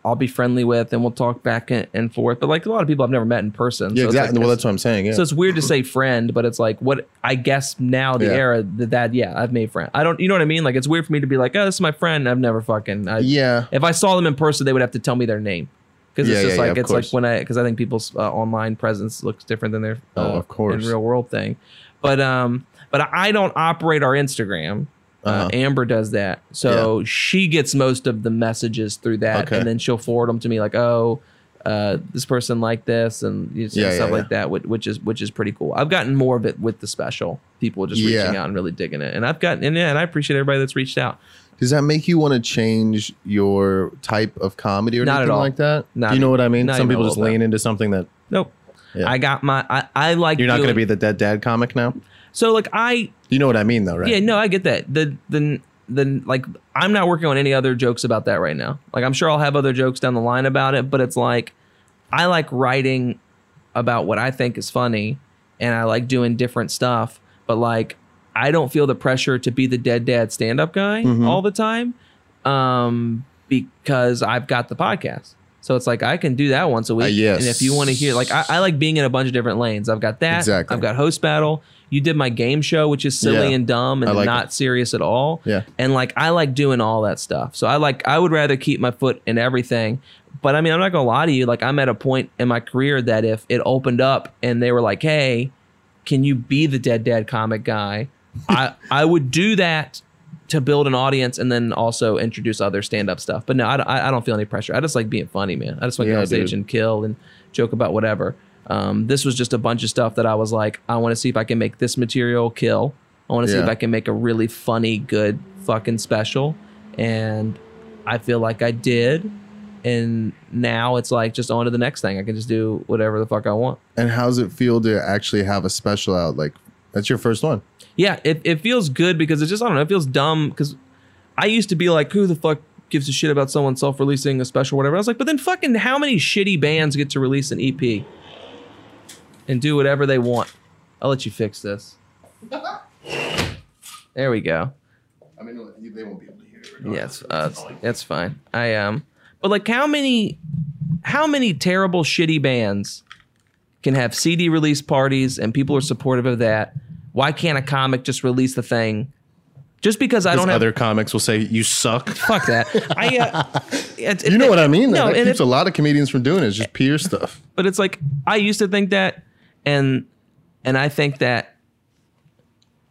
I'll be friendly with and we'll talk back and, forth. But like a lot of people I've never met in person. Yeah, so exactly. like- well, that's what I'm saying. Yeah. So it's weird to say friend, but it's like what I guess now the Yeah. era that that yeah I've made friend. I don't you know what I mean? Like it's weird for me to be like oh this is my friend. I've never fucking I, yeah. If I saw them in person, they would have to tell me their name because Yeah, it's just yeah, yeah, like of it's like course. when I because I think people's uh, online presence looks different than their Oh, uh, of course. in real world thing. But um, but I don't operate our Instagram. Uh Uh-huh. Amber does that, so she gets most of the messages through that, Okay. and then she'll forward them to me like, oh. Uh, this person liked this and you know, Yeah, stuff yeah, like that, which, which is which is pretty cool. I've gotten more of it with the special people just Yeah. reaching out and really digging it, and I've gotten and yeah, and I appreciate everybody that's reached out. Does that make you want to change your type of comedy or Not anything like that? Not Do you know what I mean? Some people just bit. lean into something that Nope. Yeah. I got my I, I like you're not going to be the dead dad comic now. So like I You know what I mean, though, right? Yeah, no, I get that. The the the like I'm not working on any other jokes about that right now. Like I'm sure I'll have other jokes down the line about it, but it's like I like writing about what I think is funny and I like doing different stuff, but like I don't feel the pressure to be the dead dad stand-up guy Mm-hmm. all the time. Um because I've got the podcast. So it's like I can do that once a week. Uh, yes. And if you want to hear like I, I like being in a bunch of different lanes. I've got that. Exactly. I've got host battle. You did my game show, which is silly Yeah. and dumb and like not it. serious at all. Yeah. And like I like doing all that stuff. So I like I would rather keep my foot in everything. But I mean, I'm not gonna lie to you. Like I'm at a point in my career that if it opened up and they were like, "Hey, can you be the dead dad comic guy?" I I would do that to build an audience and then also introduce other stand up stuff. But no, I, don't- I don't feel any pressure. I just like being funny, man. I just want to get on stage dude. and kill and joke about whatever. Um, this was just a bunch of stuff that I was like, I want to see if I can make this material kill. I want to see if I can make a really funny, good fucking special. And I feel like I did. And now it's like just on to the next thing. I can just do whatever the fuck I want. And how's it feel to actually have a special out? Like, that's your first one. Yeah, it, it feels good because it's just, I don't know, it feels dumb because I used to be like, who the fuck gives a shit about someone self releasing a special or whatever? I was like, but then fucking how many shitty bands get to release an EP and do whatever they want? I'll let you fix this. There we go. I mean, they won't be able to hear it. Yeah, it's, uh, it's, it's fine. I um, but like, how many, how many terrible, shitty bands can have CD release parties and people are supportive of that? Why can't a comic just release the thing? Just because I don't have other comics will say you suck. fuck that. I uh, it's- You know what I mean? No, that keeps it- a lot of comedians from doing it. It's just peer stuff. but it's like I used to think that, and and I think that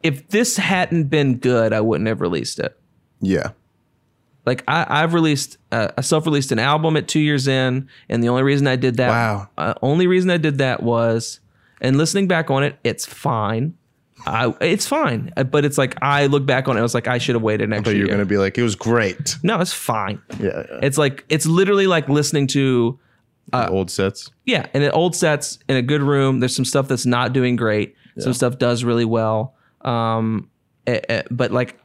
if this hadn't been good, I wouldn't have released it. Yeah. Like I, I've released, uh, I self-released an album at two years in, and the only reason I did that, Wow. uh, only reason I did that was, and listening back on it, it's fine. I, it's fine, Uh, but it's like I look back on it, I was like, I should have waited an But you're year. going to be like, it was great. no, it's fine. Yeah. yeah. It's like it's literally like listening to old sets. yeah, and in old sets in a good room. There's some stuff that's not doing great. Some stuff does really well. Um, eh, eh, but like,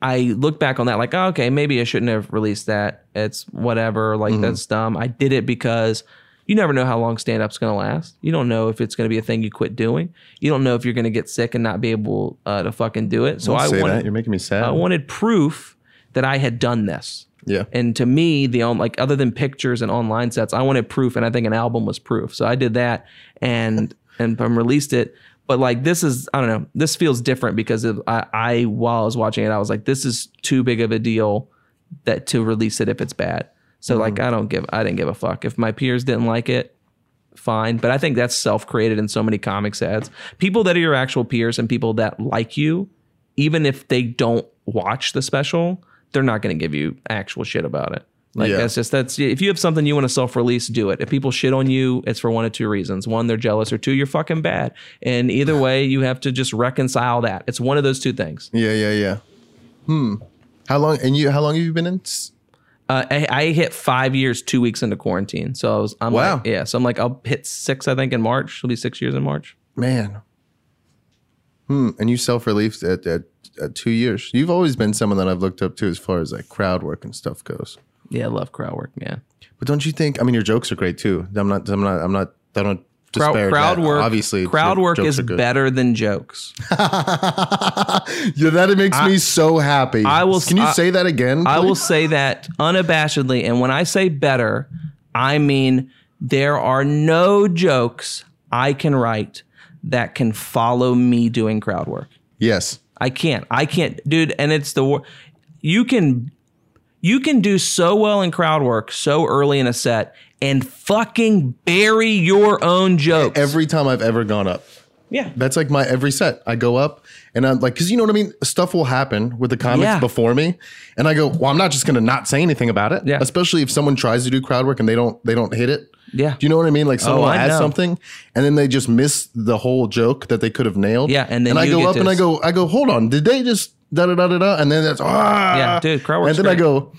I look back on that like, oh, okay, maybe I shouldn't have released that. It's whatever. Like that's dumb. I did it because you never know how long stand up's going to last. You don't know if it's going to be a thing you quit doing. You don't know if you're going to get sick and not be able uh, to fucking do it. So Don't I wanted, that. You're making me sad. I wanted proof that I had done this. Yeah. And to me, the on like other than pictures and online sets, I wanted proof, and I think an album was proof. So I did that and and um, released it. But like this is, I don't know, this feels different because of, I, I while I was watching it, I was like, this is too big of a deal that to release it if it's bad. So like I don't give, I didn't give a fuck if my peers didn't like it. Fine, but I think that's self-created in so many comics ads. People that are your actual peers and people that like you, even if they don't watch the special, they're not going to give you actual shit about it. Like Yeah. that's just that's if you have something you want to self-release, do it. If people shit on you, it's for one of two reasons: one, they're jealous, or two, you're fucking bad. And either way, you have to just reconcile that. It's one of those two things. Yeah. Yeah. Yeah. Hmm. How long? And you? How long have you been in? Uh, I, I hit five years, two weeks into quarantine. So I was, I'm Wow. like, yeah. So I'm like, I'll hit six, I think, in March. It'll be six years in March. Man. Hmm. And you self-released at, at at two years. You've always been someone that I've looked up to as far as like crowd work and stuff goes. Yeah, I love crowd work, man. But don't you think? I mean, your jokes are great too. I'm not. I'm not. I'm not. I don't Crowd, crowd that. work, Obviously, crowd work is better than jokes. yeah, that makes me so happy. I will- Can you I- say that again? I will say that unabashedly. And when I say better, I mean there are no jokes I can write that can follow me doing crowd work. Yes. I can't. I can't, dude. And it's the wor- you can you can do so well in crowd work so early in a set and fucking bury your own jokes. Every time I've ever gone up, yeah. that's like my every set. I go up and I'm like, because you know what I mean. Stuff will happen with the comics Yeah. before me, and I go, well, I'm not just gonna not say anything about it. Yeah. Especially if someone tries to do crowd work and they don't they don't hit it. Yeah. Do you know what I mean? Like someone Oh, will I add know. something and then they just miss the whole joke that they could have nailed. Yeah, and then I go up and I go, I go, hold on, did they just da da da da da? And then that's ah, Yeah, dude, crowd work. And then I go,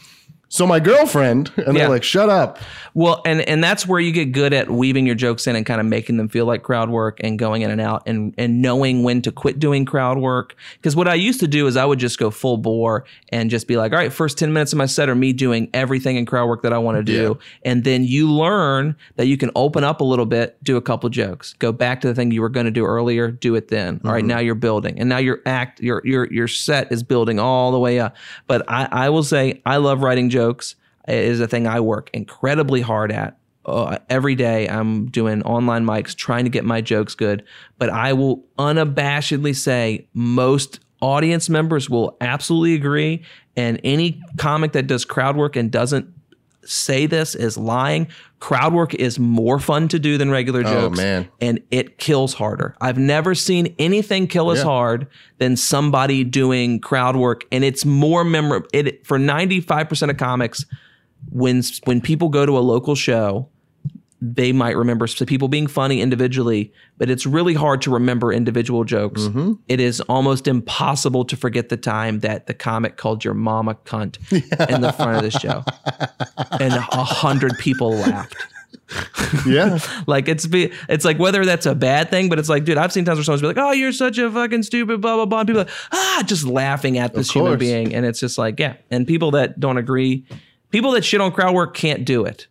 so my girlfriend, and Yeah. they're like, shut up. Well, and and that's where you get good at weaving your jokes in and kind of making them feel like crowd work and going in and out and and knowing when to quit doing crowd work. Because what I used to do is I would just go full bore and just be like, all right, first ten minutes of my set are me doing everything in crowd work that I want to do, and then you learn that you can open up a little bit, do a couple jokes, go back to the thing you were going to do earlier, do it then. All right, mm-hmm. now you're building, and now your act, your your your set is building all the way up. But I I will say I love writing jokes is a thing I work incredibly hard at. Uh, every day I'm doing online mics trying to get my jokes good, but I will unabashedly say most audience members will absolutely agree and any comic that does crowd work and doesn't say this is lying. Crowd work is more fun to do than regular oh, jokes. man. And it kills harder. I've never seen anything kill as Yeah. hard than somebody doing crowd work. And it's more memorable. It for 95% of comics, when when people go to a local show, they might remember s- people being funny individually, but it's really hard to remember individual jokes. It is almost impossible to forget the time that the comic called your mama cunt in the front of the show, and a hundred people laughed. Yeah. Like it's be it's like whether that's a bad thing, but it's like, dude, I've seen times where someone's be like, "Oh, you're such a fucking stupid," blah blah blah. And people are like, ah, just laughing at this human being, and it's just like, yeah. And people that don't agree, people that shit on crowd work can't do it.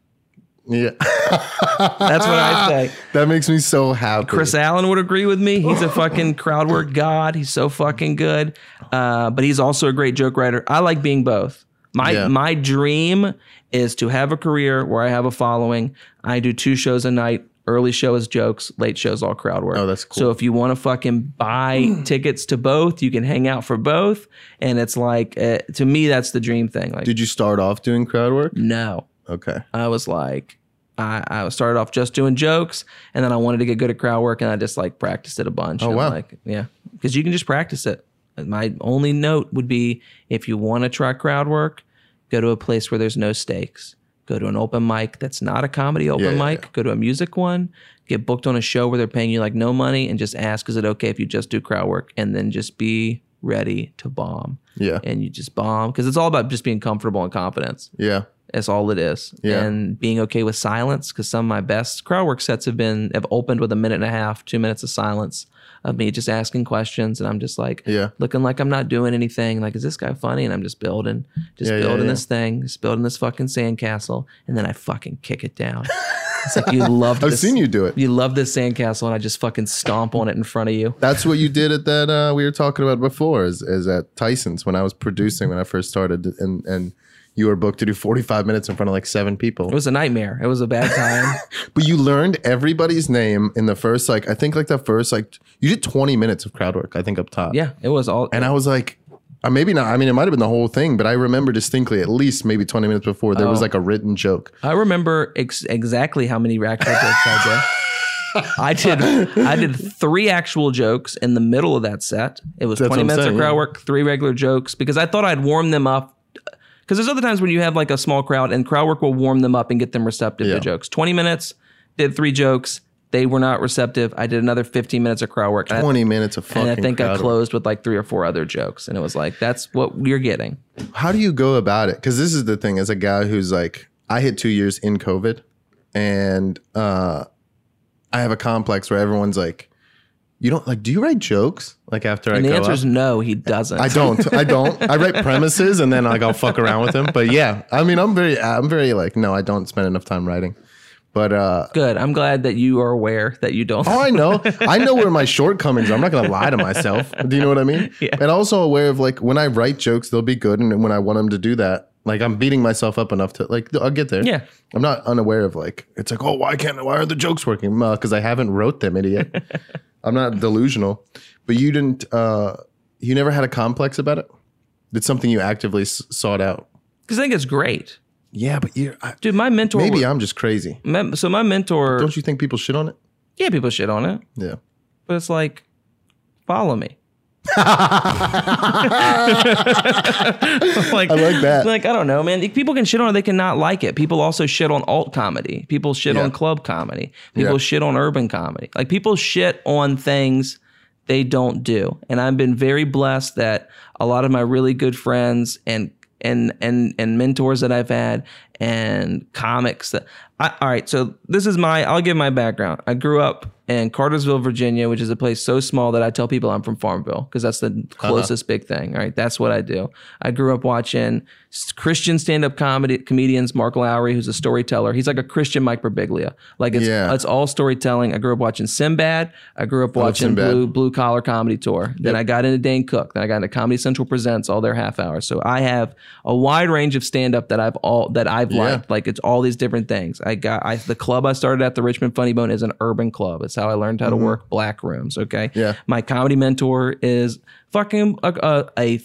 Yeah. That's what I say. that makes me so happy. Chris Allen would agree with me. He's a fucking crowd work god. He's so fucking good. Uh, but he's also a great joke writer. I like being both. My Yeah. my dream is to have a career where I have a following. I do two shows a night. Early show is jokes, late show is all crowd work. Oh, that's cool. So if you want to fucking buy tickets to both, you can hang out for both. And it's like, uh, to me, that's the dream thing. Like, Did you start off doing crowd work? no, Okay. I was like, I, I started off just doing jokes, and then I wanted to get good at crowd work, and I just like practiced it a bunch. Oh, and, wow. Like, yeah, because you can just practice it. My only note would be if you want to try crowd work, go to a place where there's no stakes. Go to an open mic that's not a comedy open Yeah, yeah, mic. Go to a music one. Get booked on a show where they're paying you like no money, and just ask, "Is it okay if you just do crowd work?" And then just be ready to bomb. Yeah. And you just bomb because it's all about just being comfortable and confidence. Yeah. That's all it is. Yeah. And being okay with silence because some of my best crowd work sets have been have opened with a minute and a half, two minutes of silence of me just asking questions, and I'm just like Yeah. looking like I'm not doing anything. Like, is this guy funny? And I'm just building, just Yeah, yeah, building yeah. this thing, just building this fucking sandcastle, and then I fucking kick it down. it's like you love. I've this, seen you do it. You love this sandcastle, and I just fucking stomp on it in front of you. That's what you did at that uh, we were talking about before is, is at Tyson's when I was producing when I first started and and you were booked to do 45 minutes in front of like seven people. It was a nightmare. It was a bad time. But you learned everybody's name in the first like I think like the first like you did 20 minutes of crowd work I think up top. yeah, it was all. And I was like uh, maybe not I mean it might have been the whole thing but I remember distinctly at least maybe 20 minutes before there was Oh. like a written joke. I remember ex- exactly how many actual jokes I did. I did I did three actual jokes in the middle of that set. It was That's 20 minutes saying, of crowd yeah. work, three regular jokes because I thought I'd warm them up. Because there's other times when you have like a small crowd and crowd work will warm them up and get them receptive Yeah. to jokes. 20 minutes, did three jokes. They were not receptive. I did another 15 minutes of crowd work. And I- 20 minutes of fucking and I think I crowd work. closed with like three or four other jokes. And it was like, that's what you're getting. How do you go about it? Because this is the thing as a guy who's like, I hit two years in COVID and uh, I have a complex where everyone's like, you don't like, do you write jokes? Like after And I the go answer up? is no, he doesn't. I don't. I don't. I write premises and then like I'll fuck around with them. But yeah, I mean, I'm very, I'm very like, no, I don't spend enough time writing. But uh, Good. I'm glad that you are aware that you don't. oh, I know, I know where my shortcomings are. I'm not gonna lie to myself. Do you know what I mean? Yeah. And also aware of like when I write jokes, they'll be good, and when I want them to do that, like I'm beating myself up enough to like I'll get there. Yeah. I'm not unaware of like it's like oh why can't why are the jokes working? Because I haven't wrote them, idiot. I'm not delusional, but you didn't. uh You never had a complex about it. It's something you actively s- sought out. Because I think it's great. Yeah, but you I, Dude, my mentor. maybe I'm just crazy. my- so my mentor. Don't you think people shit on it? yeah, people shit on it, Yeah. but it's like, follow me. like, I like that. Like I don't know, man. People can shit on it. They can not like it. People also shit on alt comedy. People shit Yeah. on club comedy. People Yeah. shit on urban comedy. Like people shit on things they don't do. And I've been very blessed that a lot of my really good friends and and and and mentors that I've had and comics that I, all right so this is my I'll give my background I grew up in Cartersville Virginia which is a place so small that I tell people I'm from Farmville because that's the closest big thing all right? That's what I do. I grew up watching Christian stand-up comedy comedians Mark Lowry who's a storyteller. He's like a Christian Mike Birbiglia. Like it's Yeah. it's all storytelling. I grew up watching Sinbad. I grew up watching Blue Blue Collar Comedy Tour. Then I got into Dane Cook. Then I got into Comedy Central Presents all their half hours. So I have a wide range of stand-up that I've all that I've Yeah. liked. Like it's all these different things. I got I the club I started at the Richmond Funny Bone is an urban club. It's how I learned how to work black rooms okay Mm-hmm. Yeah. my comedy mentor is fucking a a, a,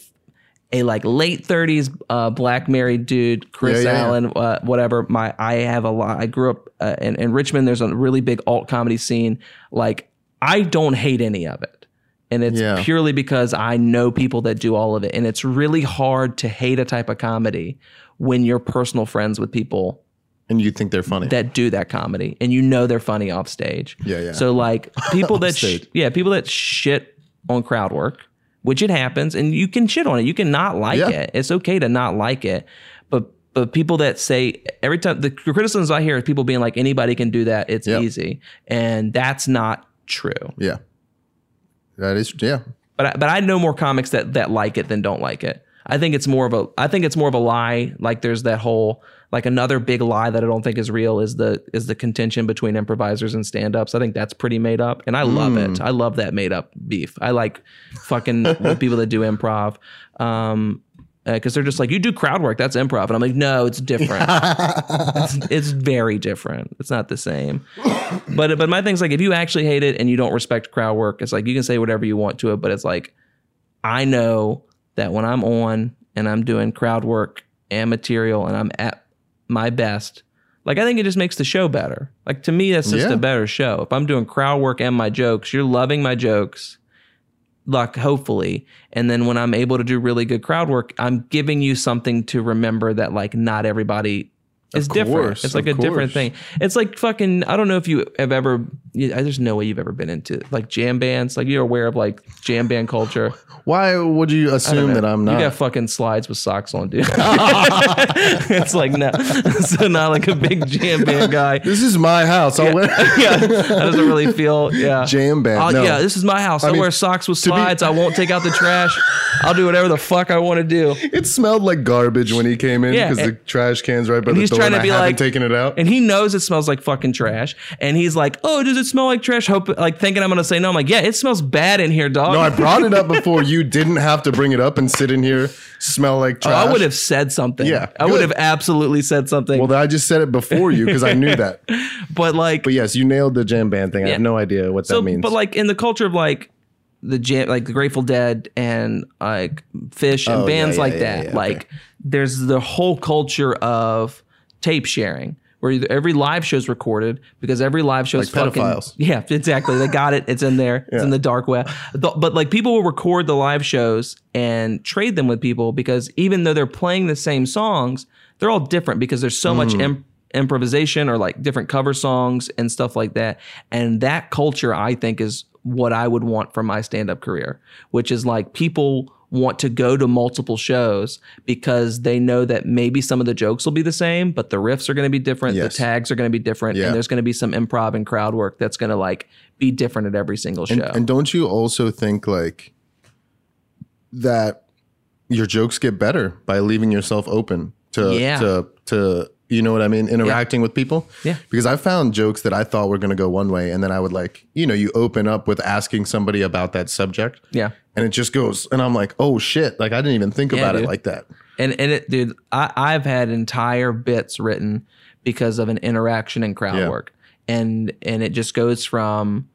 a like late 30s uh, black married dude Chris Yeah, yeah, yeah. Allen uh, whatever my I have a lot I grew up uh, in, in Richmond there's a really big alt comedy scene like I don't hate any of it and it's Yeah. purely because I know people that do all of it and it's really hard to hate a type of comedy when you're personal friends with people And you think they're funny. that do that comedy and you know they're funny off stage. Yeah, yeah. So like people that sh- yeah, people that shit on crowd work, which it happens and you can shit on it. You can not like Yeah. it. It's okay to not like it. But but people that say every time the criticisms I hear is people being like anybody can do that, it's Yeah. easy. And that's not true. yeah. That is yeah. But I, but I know more comics that that like it than don't like it. I think it's more of a I think it's more of a lie. Like there's that whole Like another big lie that I don't think is real is the is the contention between improvisers and stand-ups. I think that's pretty made up, and I love it. I love that made up beef. I like fucking people that do improv. Um, because they're just like you do crowd work that's improv and i'm like no it's different it's, it's very different it's not the same but but my thing's like if you actually hate it and you don't respect crowd work it's like you can say whatever you want to it but it's like i know that when i'm on and i'm doing crowd work and material and i'm at my best. Like i think it just makes the show better. Like to me that's just Yeah. a better show. If i'm doing crowd work and my jokes you're loving my jokes luck hopefully. And then when i'm able to do really good crowd work i'm giving you something to remember that like not everybody is different. it's like a different thing. It's like fucking i don't know if you have ever there's no way you've ever been into like jam bands like you're aware of like jam band culture Why would you assume that I'm not? you got fucking slides with socks on dude it's like no so not like a big jam band guy this is my house. I'll wear yeah that doesn't really feel yeah jam band. I'll- no. Yeah, this is my house. I, mean, wear socks with to be- slides. I won't take out the trash. I'll do whatever the fuck I want to do. It smelled like garbage when he came in Yeah, because the trash can's right by the he's door trying to I be like- taking it out. And he knows it smells like fucking trash. And he's like, "Oh, does it smell like trash?" Hope like thinking I'm gonna say no. I'm like, "Yeah, it smells bad in here, dog." no, I brought it up before you didn't have to bring it up and sit in here, smell like Oh, trash. I would have said something. Yeah, I would have absolutely said something. Well, I just said it before you because I knew that. but like, But yes, you nailed the jam band thing. I have no idea what so, that means. but like in the culture of like the jam, like the Grateful Dead and like Phish and Oh, bands yeah, like yeah, that, yeah, okay. like there's the whole culture of tape sharing. Where every live show is recorded because every live show's Like fucking pedophiles. yeah exactly. They got it. It's in there. It's in the dark web. But like people will record the live shows and trade them with people because even though they're playing the same songs they're all different because there's so Mm. much imp- improvisation or like different cover songs and stuff like that. And that culture i think is what i would want for my stand-up career which is like people want to go to multiple shows because they know that maybe some of the jokes will be the same but the riffs are going to be different Yes. the tags are going to be different Yeah. and there's going to be some improv and crowd work that's going to like be different at every single show and, and don't you also think like that your jokes get better by leaving yourself open to Yeah. to to you know what I mean interacting with people Yeah. because I found jokes that I thought were going to go one way and then I would like you know you open up with asking somebody about that subject yeah and it just goes and I'm like oh shit like I didn't even think Yeah, about it like that And and it, dude, I, I've had entire bits written because of an interaction and crowd Yeah. work, and and it just goes from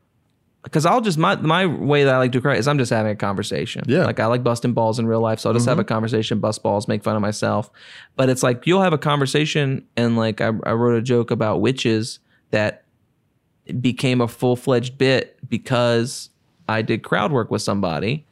because I'll just my my way that I like to cry is I'm just having a conversation. Yeah. like I like busting balls in real life, so I'll just have mm-hmm. a conversation, bust balls, make fun of myself. But it's like you'll have a conversation, and like I, I wrote a joke about witches that became a full fledged bit because I did crowd work with somebody.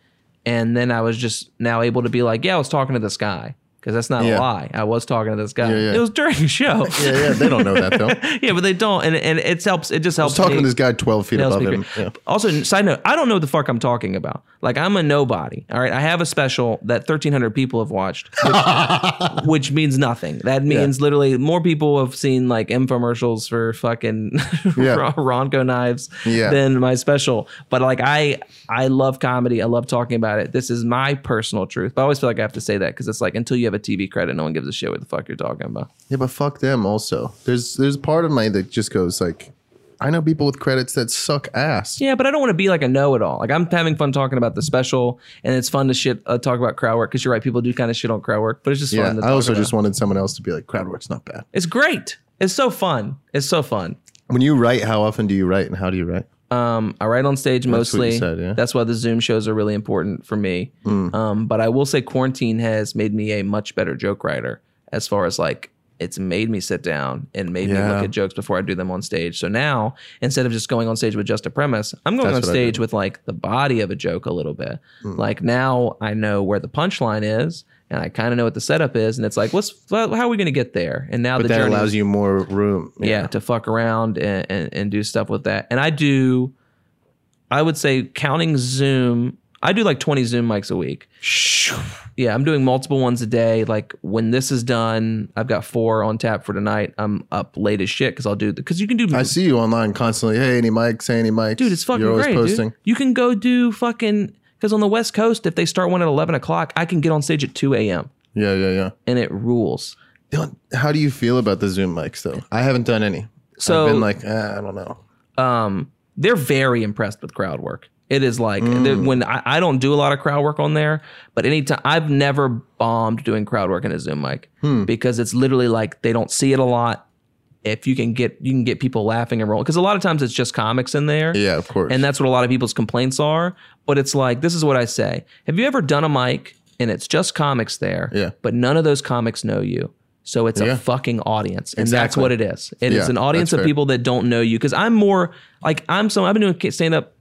And then I was just now able to be like, yeah, I was talking to this guy. Because that's not Yeah. a lie. I was talking to this guy. Yeah, yeah. It was during a show. yeah yeah they don't know that though yeah, but they don't. And and it helps. It just helps. was talking me. to this guy 12 feet above him. Also, side note, I don't know what the fuck I'm talking about. Like, I'm a nobody. All right. I have a special that 1,300 people have watched, which, which means nothing. That means literally more people have seen like infomercials for fucking. Ronco knives Yeah. than my special. But like, I I love comedy. I love talking about it. This is my personal truth. But I always feel like I have to say that because it's like until you have a TV credit, no one gives a shit what the fuck you're talking about. Yeah, but fuck them also. There's there's part of me that just goes like, I know people with credits that suck ass. Yeah, but I don't want to be like a know-it-all. Like I'm having fun talking about the special, and it's fun to shit uh, talk about crowd work because you're right. People do kind of shit on crowd work, but it's just Yeah, fun. To I also about. just wanted someone else to be like, crowd work's not bad. it's great. It's so fun. It's so fun. When you write, how often do you write and how do you write? Um, I write on stage mostly. said, yeah. Mm. That's why the Zoom shows are really important for me. Um, but I will say quarantine has made me a much better joke writer as far as like it's made me sit down and made me look at jokes before I do them on stage. So now instead of just going on stage with just a premise, I'm going That's on stage with like the body of a joke a little bit. Mm. Like now I know where the punchline is and I kind of know what the setup is and it's like what's how are we going to get there? And now But the that journey allows you more room. yeah, to fuck around and, and, and do stuff with that. And I do, I would say, counting Zoom, I do like 20 Zoom mics a week. Yeah, I'm doing multiple ones a day. Like when this is done, I've got four on tap for tonight. I'm up late as shit because I'll do because you can do. I see you online constantly. Hey, any mics? Hey, any mics? dude, it's fucking You're always great, posting. dude. You can go do fucking because on the West Coast, if they start one at 11 o'clock, I can get on stage at 2 a.m. Yeah, yeah, yeah. and it rules. How do you feel about the Zoom mics though? I haven't done any. So- I've been like, eh, I don't know. um, they're very impressed with crowd work. It is like Mm. when I, I don't do a lot of crowd work on there, but anytime I've never bombed doing crowd work in a Zoom mic Hmm. because it's literally like they don't see it a lot. If you can get you can get people laughing and rolling because a lot of times it's just comics in there. Yeah, of course. And that's what a lot of people's complaints are. But it's like, this is what I say. Have you ever done a mic and it's just comics there? Yeah. But none of those comics know you. So it's Yeah. a fucking audience. And that's what it is. It is Yeah, an audience of fair. people that don't know you. Cause I'm more like, I'm so, I've been doing stand up,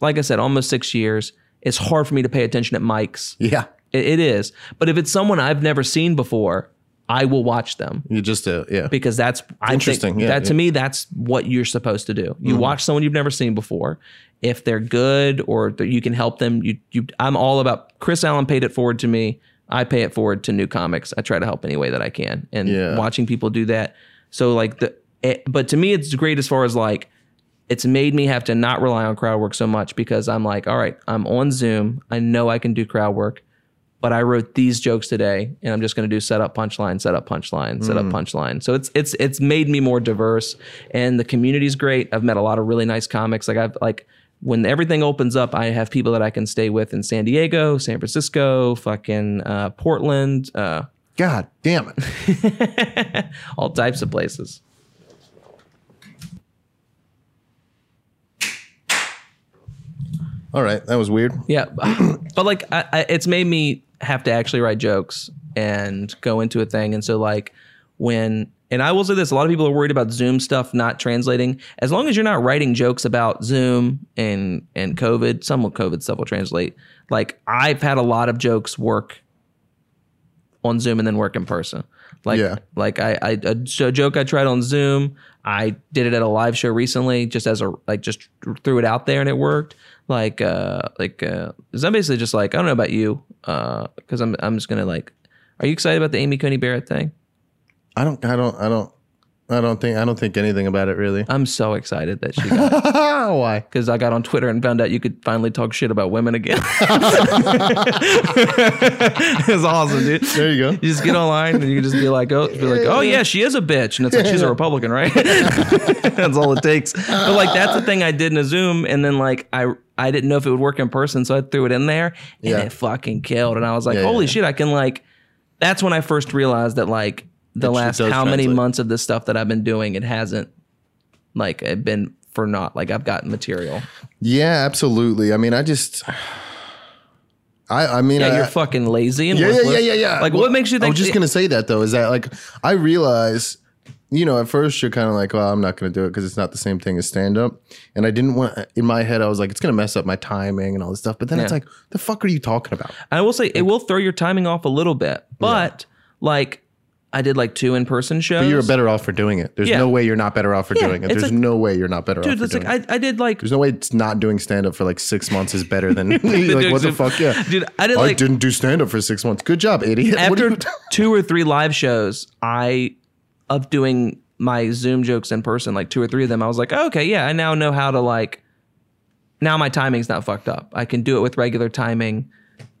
like I said, almost six years. It's hard for me to pay attention at mics. yeah, It, it is. But if it's someone I've never seen before, I will watch them you just uh, yeah. because that's I interesting, yeah, that to me, that's what you're supposed to do. You watch someone you've never seen before. If they're good or that you can help them, you you. I'm all about. Chris Allen paid it forward to me. I pay it forward to new comics. I try to help any way that I can, and Yeah. watching people do that. So like the, it, but to me, it's great as far as like. It's made me have to not rely on crowd work so much because I'm like, all right, I'm on Zoom. I know I can do crowd work but I wrote these jokes today, and I'm just going to do setup punchline, setup punchline, setup punchline. So it's it's it's made me more diverse, and the community's great. I've met a lot of really nice comics. Like I've like when everything opens up, I have people that I can stay with in San Diego, San Francisco, fucking uh, Portland, uh, God damn it. all types of places. All right, that was weird. Yeah, but like I, I, it's made me have to actually write jokes and go into a thing. And so like when and I will say this, a lot of people are worried about Zoom stuff not translating. As long as you're not writing jokes about Zoom and and COVID, some of COVID stuff will translate. Like I've had a lot of jokes work on Zoom and then work in person. Like Yeah. like I, I a joke I tried on Zoom. I did it at a live show recently, just as a like just threw it out there and it worked. Like uh like uh, I'm basically just like I don't know about you, uh, because I'm I'm just gonna like. Are you excited about the Amy Coney Barrett thing? I don't. I don't. I don't. I don't think. I don't think anything about it really. I'm so excited that she got Why? because I got on Twitter and found out you could finally talk shit about women again. it's awesome, dude. There you go. You just get online and you can just be like, oh, be like, oh yeah, she is a bitch, and it's like she's a Republican, right? that's all it takes. But like that's the thing I did in a Zoom, and then like I I didn't know if it would work in person, so I threw it in there, and Yeah. it fucking killed. And I was like, Yeah, holy yeah. shit, I can like. That's when I first realized that like the It last does how many months of this stuff that I've been doing, it hasn't like it been for not like I've gotten material. Yeah, absolutely. I mean, I just. I. I mean, Yeah, I, you're fucking lazy and Yeah, yeah, worthless. yeah, yeah, yeah. Like, Well, what makes you think? I think? was just gonna say that though. Is that like I realize, you know, at first you're kind of like, well, I'm not gonna do it because it's not the same thing as stand up, and I didn't want. In my head, I was like, it's gonna mess up my timing and all this stuff. But then it's like, the fuck are you talking about? I will say it will throw your timing off a little bit, but like I did like two in person shows. But you're better off for doing it. There's Yeah. no way you're not better off for Yeah, doing it. it's There's like- no way you're not better off dude. for It's doing like it. I, I did like There's no way it's not doing stand up for like six months is better than like what the fuck? Yeah, Dude, I did I like- didn't do stand up for six months. Good job, idiot. What are after you- two or three live shows, I of doing my Zoom jokes in person, like two or three of them, I was like, oh, okay, yeah, I now know how to like. Now my timing's not fucked up. I can do it with regular timing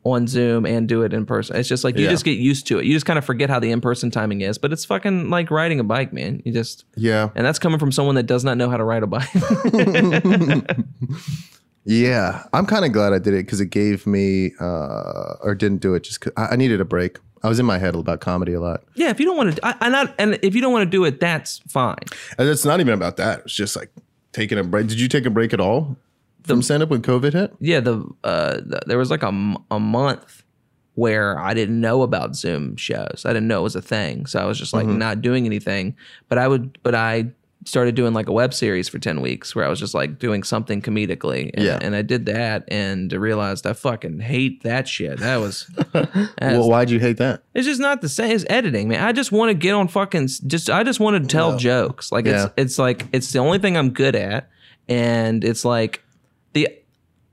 on Zoom and do it in person. It's just like you Yeah. just get used to it. You just kind of forget how the in person timing is, but it's fucking like riding a bike, man. You just yeah, and that's coming from someone that does not know how to ride a bike. yeah. I'm kind of glad I did it because it gave me uh, or didn't do it just because I, I needed a break. I was in my head about comedy a lot. yeah, if you don't want to, I, I not, and if you don't want to do it, that's fine. And it's not even about that. It's just like taking a break. Did you take a break at all from stand up when COVID hit? yeah the uh the, there was like a, a month where i didn't know about zoom shows i didn't know it was a thing so i was just like Mm-hmm. not doing anything but i would but i started doing like a web series for 10 weeks where i was just like doing something comedically and, Yeah. and i did that and realized i fucking hate that shit that was that's- Well, why'd you hate that? it's just not the same as editing, man. I just want to get on fucking just I just want to tell jokes. Like Yeah. it's it's like it's the only thing I'm good at and it's like the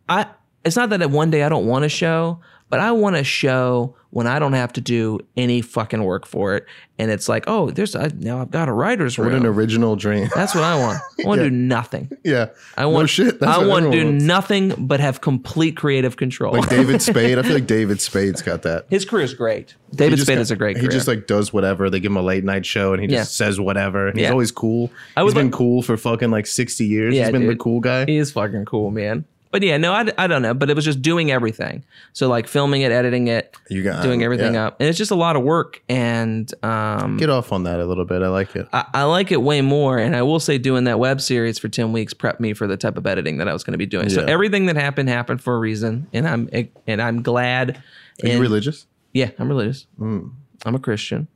I it's not that one day I don't want to show, but I want a show when I don't have to do any fucking work for it, and it's like, oh, there's I, now I've got a writer's room. What an original dream. That's what I want. I want to Yeah. do nothing. yeah. I want no shit. That's I want to do wants. nothing but have complete creative control. Like David Spade. I feel like David Spade's got that. His career is great. David Spade got- is a great He career. just like does whatever. They give him a late night show and he Yeah. just says whatever. And he's Yeah. always cool. I He's would been like- cool for fucking like 60 years. Yeah, he's been the cool guy. He is fucking cool, man. But yeah, no, I, I don't know. But it was just doing everything. So like filming it, editing it, You got doing everything yeah. up, and it's just a lot of work. And um, Get off on that a little bit. I like it. I, I like it way more. And I will say, doing that web series for ten weeks prepped me for the type of editing that I was going to be doing. So everything that happened happened for a reason, and I'm and I'm glad. Are you and- religious? Yeah, I'm religious. Mm. I'm a Christian.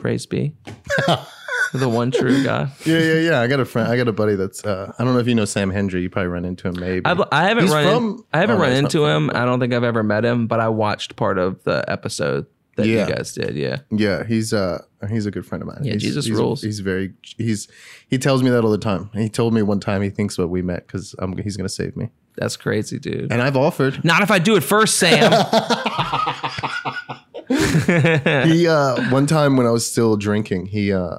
Praise be the one true God. Yeah, yeah, yeah. I got a friend. I got a buddy that's. Uh, I don't know if you know Sam Hendry. You probably run into him. Maybe. I've, I haven't He's run. in- I haven't oh, run not into from- him. I don't think I've ever met him, but I watched part of the episode that Yeah. you guys did. Yeah, yeah, he's uh he's a good friend of mine. Yeah, He's- Jesus he's, rules. He's very he's he tells me that all the time. He told me one time he thinks what we met because I'm he's gonna save me, that's crazy, dude. and I've offered. Not if I do it first, Sam. he uh one time when I was still drinking, he uh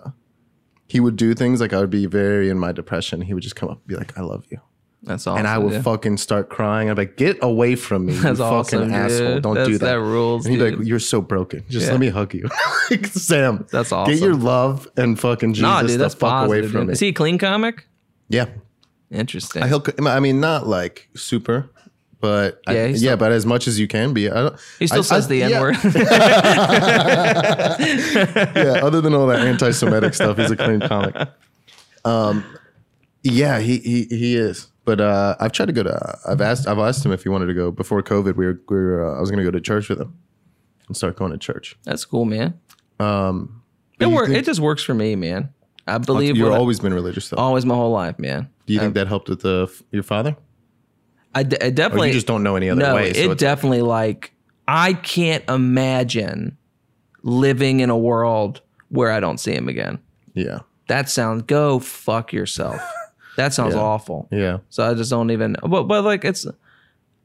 he would do things like I would be very in my depression. He would just come up and be like, "I love you," That's awesome. and I would dude. fucking start crying. I'd be like, "Get away from me, That's you awesome, fucking asshole! Don't That's- do that." that rules, And he'd be like, "You're so broken. Just Yeah. let me hug you." like, Sam, That's awesome. Get your love and fucking Jesus Nah, dude, the that's fuck positive. away from dude. me. Is he a clean comic? yeah, Interesting. I. I mean, not like super, but I- Yeah, yeah, still- but as much as you can be. I don't. he still I- says I- the yeah. N word. yeah, other than all that anti-Semitic stuff, he's a clean comic. Um, yeah, he he he is. But uh, I've tried to go to. I've asked. I've asked him if he wanted to go before COVID. We were. We were uh, I was going to go to church with him and start going to church. That's cool, man. Um, It work. think- It just works for me, man. I believe you've what I- always been religious, though. always my whole life, man. Do you think that helped with the your father? I, d- I Or definitely you just don't know any other no, way? so it definitely like I can't imagine living in a world where I don't see him again. yeah, That sounds go fuck yourself. That sounds Yeah. awful. yeah, So I just don't even. But but like it's,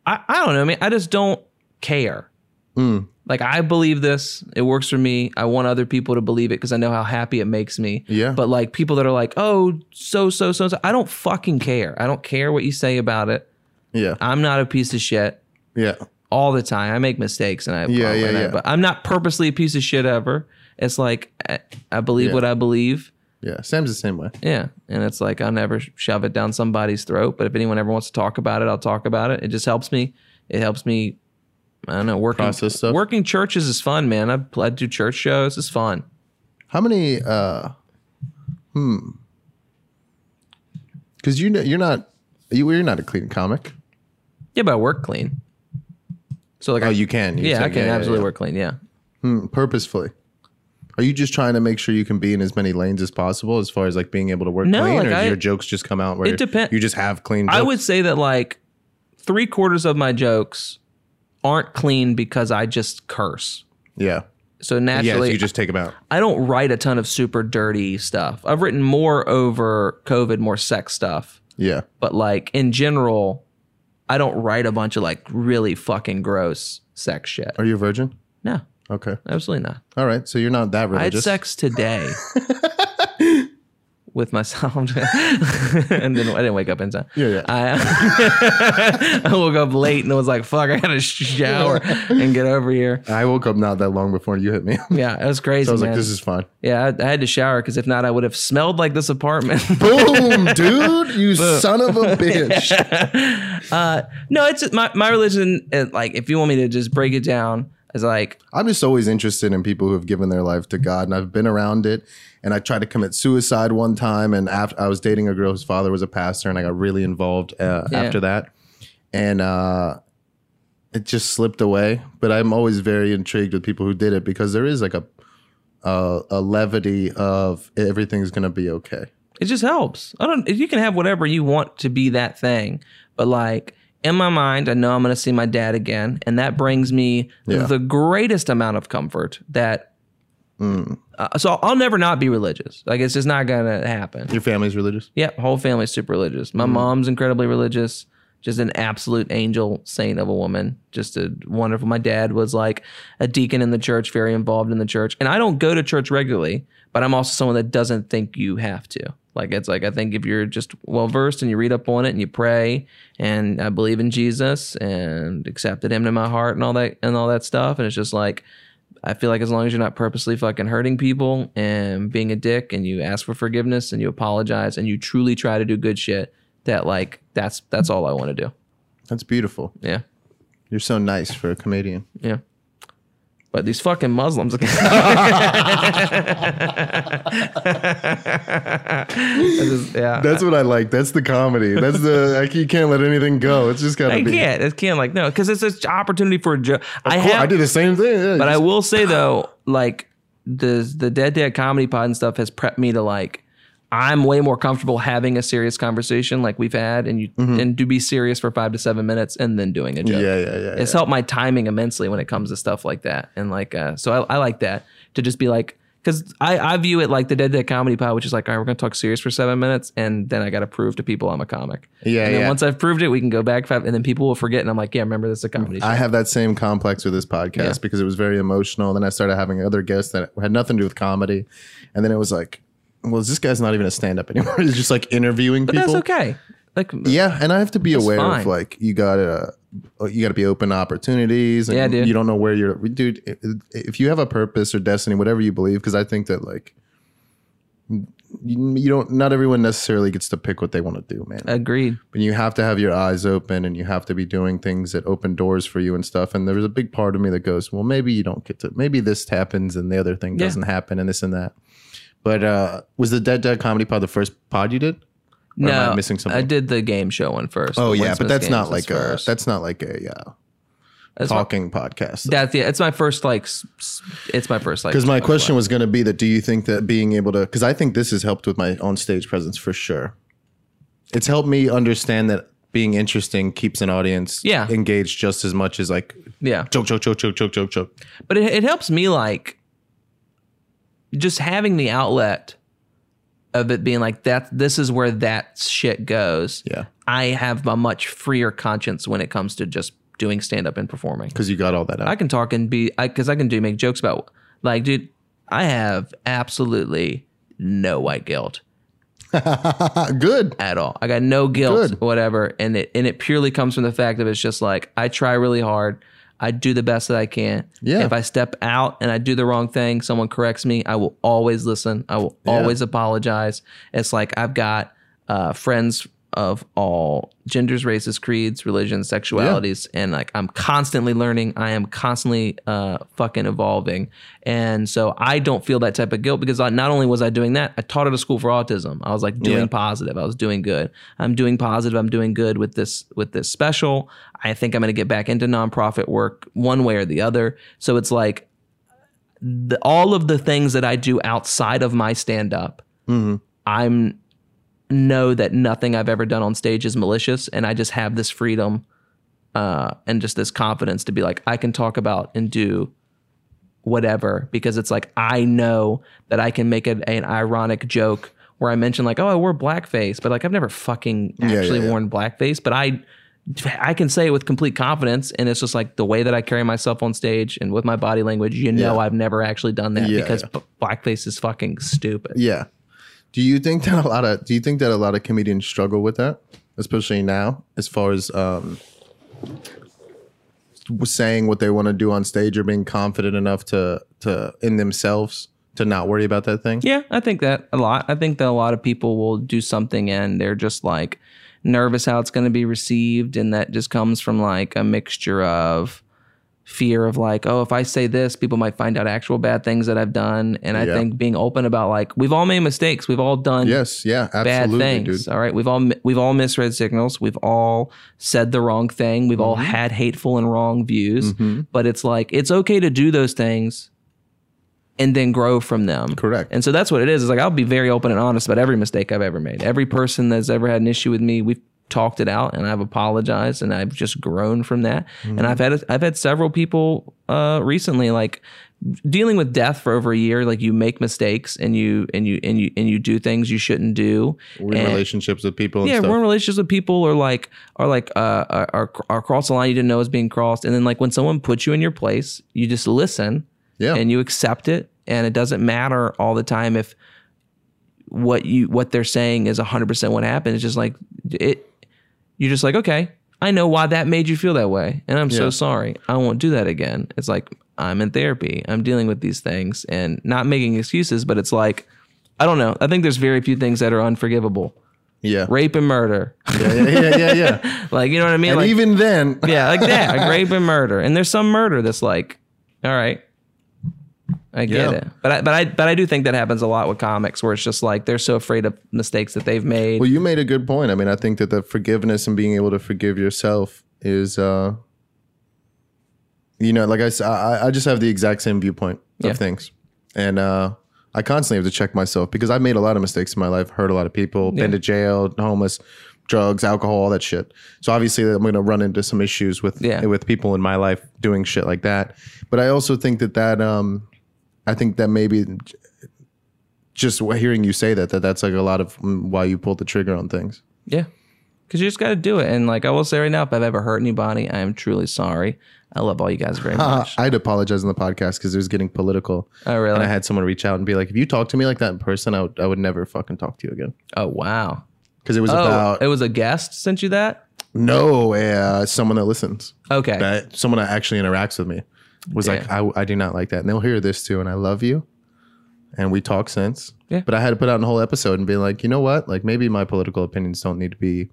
I I don't know. I mean, I just don't care. Mm. Like I believe this. It works for me. I want other people to believe it because I know how happy it makes me. Yeah. But like people that are like, oh, so so so so. I don't fucking care. I don't care what you say about it. Yeah, I'm not a piece of shit yeah. all the time. I make mistakes and I Yeah, and yeah, I- yeah. but I'm not purposely a piece of shit ever. It's like I, I believe Yeah. what I believe. Yeah, Sam's the same way. Yeah, and it's like I'll never shove it down somebody's throat. But if anyone ever wants to talk about it, I'll talk about it. It just helps me. It helps me. I don't know. Working Process stuff? Working churches is fun, man. I've I do church shows. It's fun. How many? uh Hmm. Because you know you're not you you're not a clean comic. Yeah, but I work clean. So like, Oh, I, you can. You yeah, I can yeah, absolutely yeah. work clean. Yeah. Hmm, purposefully. Are you just trying to make sure you can be in as many lanes as possible, as far as like being able to work No, clean, like or I- your jokes just come out where It depen- you just have clean? Jokes? I would say that like three quarters of my jokes aren't clean because I just curse. yeah, So yeah. naturally, you just take them out. I don't write a ton of super dirty stuff. I've written more over COVID, more sex stuff. Yeah, But like in general, I don't write a bunch of like really fucking gross sex shit. are you a virgin? No, Okay, absolutely not. all right. So you're not that I had religious. sex today with myself, and then I didn't wake up in time. Yeah, yeah. I, I woke up late and was like, "Fuck, I gotta shower and get over here." I woke up not that long before you hit me. Yeah, it was crazy, so I was man. like, this is fine. yeah, I, I had to shower because if not, I would have smelled like this apartment. Boom, dude! You son of a bitch. uh, no, it's my my religion. It, like, if you want me to just break it down, is like I'm just always interested in people who have given their life to God, and I've been around it. And I tried to commit suicide one time, and after I was dating a girl whose father was a pastor, and I got really involved uh, Yeah. after that, and uh, it just slipped away. But I'm always very intrigued with people who did it because there is like a a, a levity of everything's gonna be okay. it just helps. I don't. You can have whatever you want to be that thing, but like in my mind, I know I'm going to see my dad again, and that brings me Yeah. the greatest amount of comfort. That Mm. uh, so I'll never not be religious. Like it's just not going to happen. Your family's religious? Yeah, whole family's super religious. Mm. My mom's incredibly religious. just an absolute angel saint of a woman. Just a wonderful. My dad was like a deacon in the church, very involved in the church. And I don't go to church regularly, but I'm also someone that doesn't think you have to. Like it's like I think if you're just well versed and you read up on it and you pray and I believe in Jesus and accepted him in my heart and all that and all that stuff and it's just like I feel like as long as you're not purposely fucking hurting people and being a dick and you ask for forgiveness and you apologize and you truly try to do good shit that like that's that's all I want to do. That's beautiful. Yeah. You're so nice for a comedian. Yeah. But these fucking Muslims. Is- yeah. That's what I like. That's the comedy. That's the like you can't let anything go. It's just gotta I be. can't. I can't like no, because it's an opportunity for a joke. I course, have, I did the same thing. yeah, but I will say though, like the the Dead Dad Comedy Pod and stuff has prepped me to like. I'm way more comfortable having a serious conversation like we've had, and you and to be serious for five to seven minutes, and then doing a joke. Mm-hmm. yeah, yeah, yeah. It's yeah. helped my timing immensely when it comes to stuff like that, and like uh, so I, I like that to just be like because I, I view it like the Dead Dad Comedy Pod, which is like all right, we're gonna talk serious for seven minutes, and then I got to prove to people I'm a comic. Yeah, and then yeah. once I've proved it, we can go back five, and then people will forget, and I'm like, yeah, remember this is a comedy. show. I have that same complex with this podcast Yeah. because it was very emotional. Then I started having other guests that had nothing to do with comedy, and then it was like, well, this guy's not even a stand-up anymore. He's just like interviewing but people. that's okay. Like Yeah, and I have to be aware fine. of like you gotta uh, you gotta be open to opportunities. And Yeah, dude. You don't know where you're, dude. If you have a purpose or destiny, whatever you believe, because I think that like you, you don't. Not everyone necessarily gets to pick what they want to do, man. agreed. but you have to have your eyes open and you have to be doing things that open doors for you and stuff. And there's a big part of me that goes, well, maybe you don't get to, maybe this happens and the other thing Yeah. doesn't happen and this and that. But uh was the Dead Dad Comedy Pod the first pod you did? Or No, am I missing something? I did the game show one first. Oh yeah, but that's not like a that's not like a uh, That's my- talking podcast. That's yeah. It's my first like. It's my first like. Because my question was going to be that do you think that being able to because I think this has helped with my on stage presence for sure. It's helped me understand that being interesting keeps an audience Yeah. engaged just as much as like Yeah, joke joke joke joke joke joke joke. but it, it helps me like just having the outlet of it being like that. This is where that shit goes. Yeah. I have a much freer conscience when it comes to just doing stand up and performing. Because you got all that out. I can talk and be because I, can do make jokes about like, dude, I have absolutely no white guilt Good. at all. I got no guilt, Good. whatever, and it and it purely comes from the fact that it's just like I try really hard. I do the best that I can. Yeah. If I step out and I do the wrong thing, someone corrects me. I will always listen. I will always apologize. It's like I've got uh, friends of all genders, races, creeds, religions, sexualities, and like I'm constantly learning. I am constantly uh, fucking evolving, and so I don't feel that type of guilt because I, not only was I doing that, I taught at a school for autism. I was like doing Yeah. positive. I was doing good. I'm doing positive. I'm doing good with this with this special. I think I'm going to get back into nonprofit work one way or the other. So it's like the, all of the things that I do outside of my stand up. I'm know that nothing I've ever done on stage is malicious, and I just have this freedom uh, and just this confidence to be like I can talk about and do whatever because it's like I know that I can make it an ironic joke where I mention like, oh, I wore blackface, but like I've never fucking yeah, actually yeah. worn blackface, but I I can say it with complete confidence, and it's just like the way that I carry myself on stage and with my body language. You know, Yeah. I've never actually done that Yeah, because yeah. b- blackface is fucking stupid. Yeah. Do you think that a lot of do you think that a lot of comedians struggle with that, especially now, as far as um, saying what they want to do on stage or being confident enough to to in themselves to not worry about that thing? Yeah, I think that a lot. I think that a lot of people will do something and they're just like nervous how it's going to be received, and that just comes from like a mixture of fear of like, oh, if I say this, people might find out actual bad things that I've done, and I Yeah. think being open about like we've all made mistakes, we've all done Yes. Yeah. bad things. dude. All right, we've all we've all misread signals. We've all said the wrong thing. We've Mm-hmm. all had hateful and wrong views. But it's like it's okay to do those things and then grow from them. Correct. And so that's what it is. It's like I'll be very open and honest about every mistake I've ever made. Every person that's ever had an issue with me, we've talked it out and I've apologized and I've just grown from that. Mm-hmm. And I've had I've had several people uh recently like dealing with death for over a year like you make mistakes and you and you and you and you do things you shouldn't do We're in And- relationships with people and yeah stuff. we're in relationships with people or like are like uh are, are, are cross the line you didn't know was being crossed and then like when someone puts you in your place you just listen yeah. and you accept it and it doesn't matter all the time if what you what they're saying is 100% what happened it's just like it you're just like okay i know why that made you feel that way and i'm so sorry i won't do that again it's like i'm in therapy i'm dealing with these things and not making excuses but it's like i don't know i think there's very few things that are unforgivable yeah. rape and murder yeah. Yeah. Yeah. Yeah. Yeah. like you know what i mean and like even then, yeah, like that, like rape and murder. And there's some murder that's like, all right, I get Yeah. it. But I, but I, but I do think that happens a lot with comics, where it's just like they're so afraid of mistakes that they've made. Well, you made a good point. I mean, I think that the forgiveness and being able to forgive yourself is, uh, you know, like I I just have the exact same viewpoint of Yeah. things, and uh, I constantly have to check myself because I've made a lot of mistakes in my life, hurt a lot of people, been to jail, homeless, drugs, alcohol, all that shit. So obviously, I'm going to run into some issues with Yeah. with people in my life doing shit like that. But I also think that that, um, I think that maybe just hearing you say that that that's like a lot of mm, why you pulled the trigger on things. yeah, because you just got to do it. And like I will say right now, if I've ever hurt anybody, I am truly sorry. I love all you guys very much. I'd apologize on the podcast because it was getting political. oh really? And I had someone reach out and be like, if you talk to me like that in person, I would, I would never fucking talk to you again. oh wow. Because it was Oh, about, it was a guest sent you that. no, uh, someone that listens, Okay. that someone that actually interacts with me was like, I, I do not like that. And they'll hear this too. And I love you. And we talk since. Yeah. But I had to put out a whole episode and be like, you know what? Like maybe my political opinions don't need to be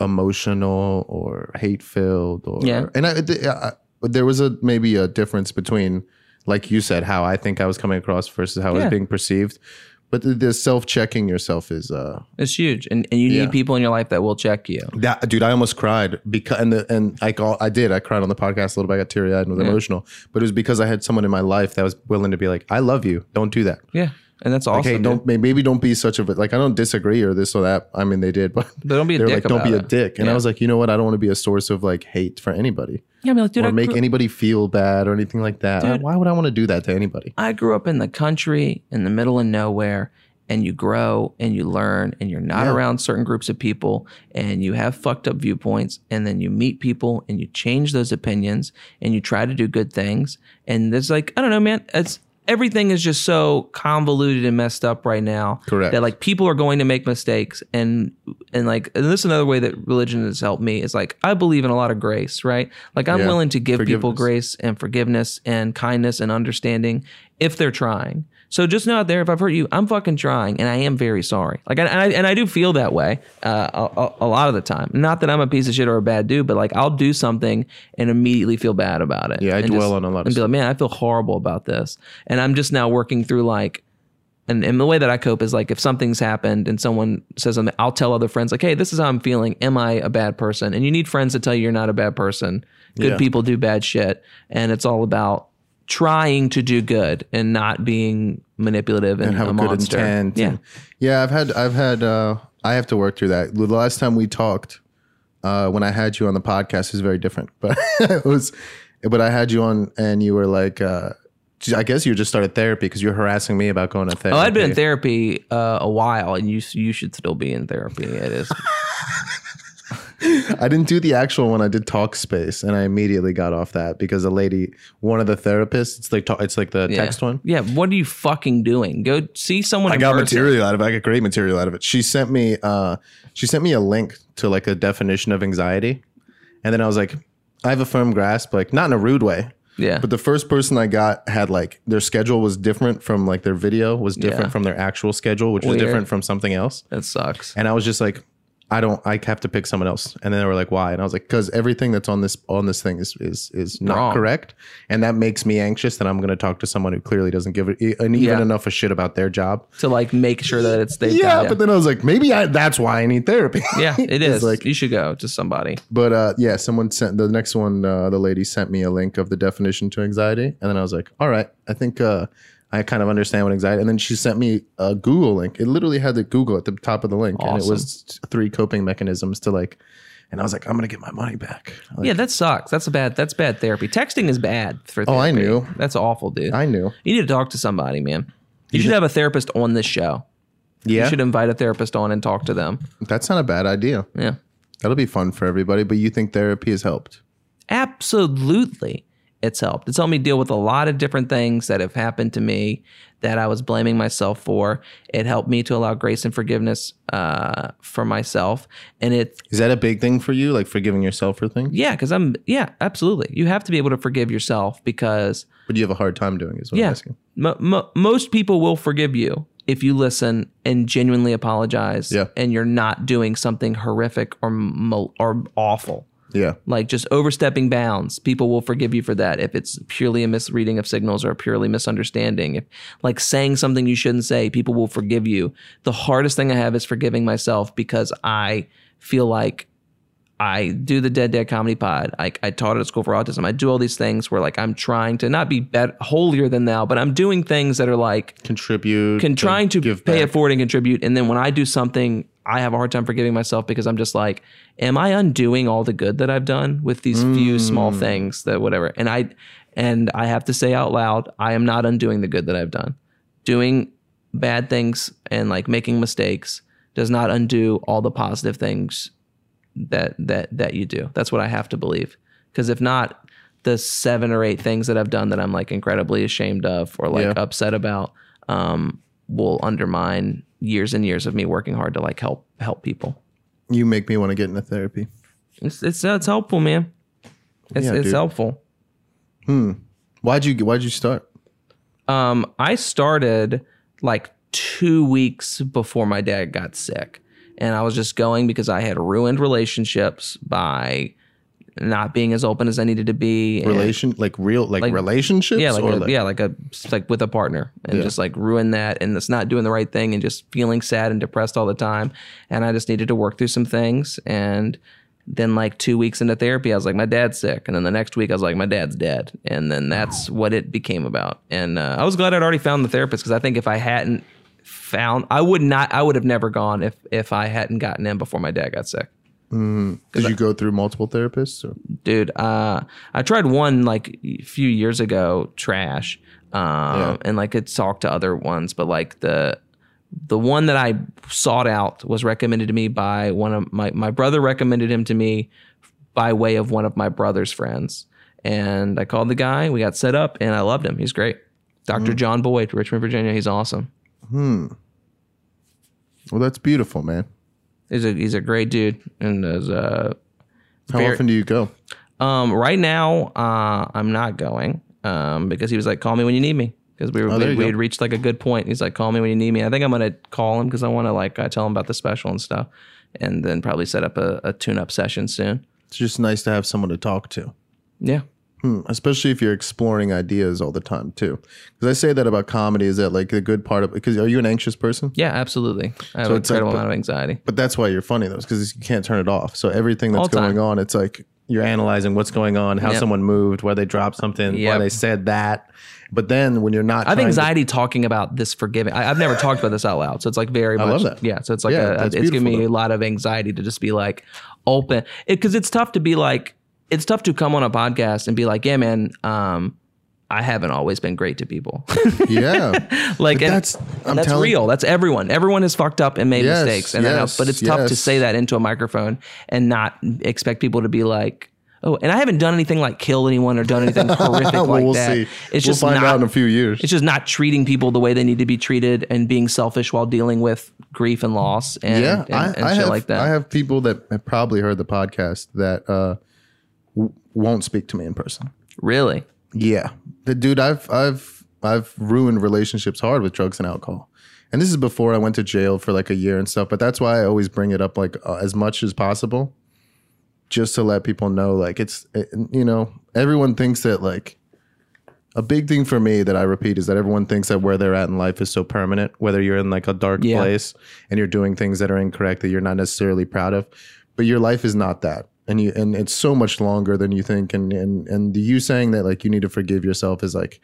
emotional or hate filled or Yeah. and I, I there was a maybe a difference between like you said how I think I was coming across versus how I Yeah. was being perceived but the, the self checking yourself is uh It's huge, and and you need Yeah. people in your life that will check you. that dude I almost cried because and the, and I got I did I cried on the podcast a little bit I got teary eyed and was emotional but it was because I had someone in my life that was willing to be like I love you don't do that Yeah, and that's awesome. okay dude. don't may- maybe don't be such a like I don't disagree or this or that I mean they did but But don't be a they were dick like don't be a it. dick and I Yeah. was like you know what I don't want to be a source of like hate for anybody Yeah, I mean, like, dude, or I make grew- anybody feel bad or anything like that. Dude. Why would I want to do that to anybody? I grew up in the country in the middle of nowhere and you grow and you learn and you're not Yeah. around certain groups of people and you have fucked up viewpoints and then you meet people and you change those opinions and you try to do good things and there's like I don't know man it's everything is just so convoluted and messed up right now Correct. that like people are going to make mistakes and and like and this is another way that religion has helped me is like I believe in a lot of grace right like I'm Yeah. willing to give people grace and forgiveness and kindness and understanding if they're trying. So just know out there, if I've hurt you, I'm fucking trying, and I am very sorry. Like, and I and I do feel that way uh, a, a- lot of the time. Not that I'm a piece of shit or a bad dude, but like I'll do something and immediately feel bad about it. Yeah, I dwell just- on a lot of and be like, man, I feel horrible about this, and I'm just now working through like. And, and the way that I cope is like if something's happened and someone says something, I'll tell other friends like, "Hey, this is how I'm feeling. Am I a bad person?" And you need friends to tell you you're not a bad person. Good Yeah. people do bad shit, and it's all about trying to do good and not being manipulative and, And have a a good monster. intent. Yeah, and- yeah. I've had, I've had, uh, I have to work through that. The last time we talked, uh, when I had you on the podcast, was very different. But it was, but I had you on, and you were like, uh, I guess you just started therapy because you're harassing me about going to therapy. Oh, I'd been in therapy uh, a while, and you you should still be in therapy. It is. I didn't do the actual one. I did Talkspace, and I immediately got off that because a lady, one of the therapists, it's like it's like the Yeah. text one. Yeah. What are you fucking doing? Go see someone. I in got person. material out of it. I got great material out of it. She sent me uh she sent me a link to like a definition of anxiety. And then I was like, I have a firm grasp, like not in a rude way. Yeah. But the first person I got had like their schedule was different from like their video was different Yeah. from their actual schedule, which was Weird. different from something else. that sucks. And I was just like, I don't I have to pick someone else. And then they were like, why? And I was like, because everything that's on this on this thing is is is not Wrong. correct. And that makes me anxious that I'm gonna talk to someone who clearly doesn't give it an even Yeah. enough a shit about their job To like make sure that it's they. yeah, but then I was like, maybe I, that's why I need therapy. yeah, It's like- you should go to somebody. but uh, yeah, someone sent the next one. Uh, the lady sent me a link of the definition to anxiety, and then I was like, all right, I think uh, I kind of understand what anxiety. And then she sent me a Google link. It literally had the Google at the top of the link, and it was three coping mechanisms to like and I was like, I'm gonna get my money back. Like, yeah, that sucks. That's a bad. That's bad therapy. Texting is bad for. Therapy. Oh, I knew. That's awful, dude. I knew. you need to talk to somebody, man. You should have a therapist on this show. Yeah, You should invite a therapist on and talk to them. that's not a bad idea. Yeah. That'll be fun for everybody. But you think therapy has helped? absolutely it's helped. It's helped me deal with a lot of different things that have happened to me that I was blaming myself for. It helped me to allow grace and forgiveness uh, for myself. And it, Is that a big thing for you? Like forgiving yourself for things? yeah, because I'm, yeah, absolutely. You have to be able to forgive yourself because, But you have a hard time doing is what I'm asking. mo- mo- most people will forgive you if you listen and genuinely apologize Yeah. and you're not doing something horrific or, mo- or awful. Yeah. like just overstepping bounds people will forgive you for that if it's purely a misreading of signals or a purely misunderstanding if like saying something you shouldn't say people will forgive you the hardest thing i have is forgiving myself because i feel like i do the dead dad comedy pod I, I taught it at school for autism i do all these things where like i'm trying to not be better, holier than thou but i'm doing things that are like Contribute. can trying to pay back. it forward and contribute. And then when I do something, I have a hard time forgiving myself because I'm just like, am I undoing all the good that I've done with these few small things that whatever? And I and I have to say out loud, I am not undoing the good that I've done. Doing bad things and like making mistakes does not undo all the positive things that that that you do. That's what I have to believe. Because if not, the seven or eight things that I've done that I'm like incredibly ashamed of or like Yeah. upset about um, will undermine years and years of me working hard to like help help people. You make me want to get into therapy. It's it's it's helpful, man. It's Yeah, it's dude. helpful. Why'd you Why'd you start? Um, I started like two weeks before my dad got sick, and I was just going because I had ruined relationships by not being as open as I needed to be. and- Relation, like real, like, Like- relationships. yeah, like, a, yeah, like a like with a partner, and Yeah. just like ruin that, and it's not doing the right thing, and just feeling sad and depressed all the time. And I just needed to work through some things, and then like two weeks into therapy, I was like, my dad's sick, and then the next week I was like, my dad's dead, and then that's what it became about. And uh, I was glad I'd already found the therapist because I think if I hadn't found, I would not, I would have never gone if if I hadn't gotten in before my dad got sick. Did you go through multiple therapists? Or? dude. Uh, I tried one like a few years ago, trash, um, Yeah. and like it talked to other ones, but like the the one that I sought out was recommended to me by one of my my brother recommended him to me by way of one of my brother's friends, and I called the guy. We got set up, and I loved him. He's great, Doctor John Boyd, Richmond, Virginia. He's awesome. Hmm. Well, that's beautiful, man. He's a he's a great dude, and is uh How Very- often do you go? Um, right now, uh, I'm not going um, because he was like, "Call me when you need me." Because we were Oh, we, we had reached like a good point. He's like, "Call me when you need me." I think I'm gonna call him because I want to like uh, tell him about the special and stuff, and then probably set up a, a tune-up session soon. It's just nice to have someone to talk to. Yeah, Hmm, especially if you're exploring ideas all the time too. Because I say that about comedy is that like the good part of because are you an anxious person? yeah, absolutely. I have So an it's like- incredible but- amount of anxiety. But that's why you're funny though, because you can't turn it off. So everything that's going on, it's like you're analyzing what's going on, how Yep. someone moved, why they dropped something, why they said that. But then when you're not, I have trying to- anxiety talking about this forgiving. I, I've never talked about this out loud, so it's like very I much. love that. Yeah, so it's like Yeah, a, it's giving me beautiful, a lot of anxiety to just be like open because it's tough to be like it's tough to come on a podcast and be like, yeah, man, um, I haven't always been great to people. yeah, like and that's- that's telling- real. That's everyone. Everyone has fucked up and made Yes, mistakes, and yes, then, but it's tough to say that into a microphone and not expect people to be like. Oh, and I haven't done anything like kill anyone or done anything horrific well, like we'll that. see. It's we'll just find not, out in a few years. it's just not treating people the way they need to be treated and being selfish while dealing with grief and loss and, yeah, and, I, and I shit have, like that. I have people that have probably heard the podcast that uh, won't speak to me in person. really? Yeah, the dude, I've I've I've ruined relationships hard with drugs and alcohol, and this is before I went to jail for like a year and stuff. But that's why I always bring it up like uh, as much as possible, just to let people know like it's it, you know everyone thinks that like a big thing for me that I repeat is that everyone thinks that where they're at in life is so permanent. Whether you're in like a dark Yeah. place and you're doing things that are incorrect that you're not necessarily proud of, but your life is not that. And you and it's so much longer than you think. And and and you saying that like you need to forgive yourself is like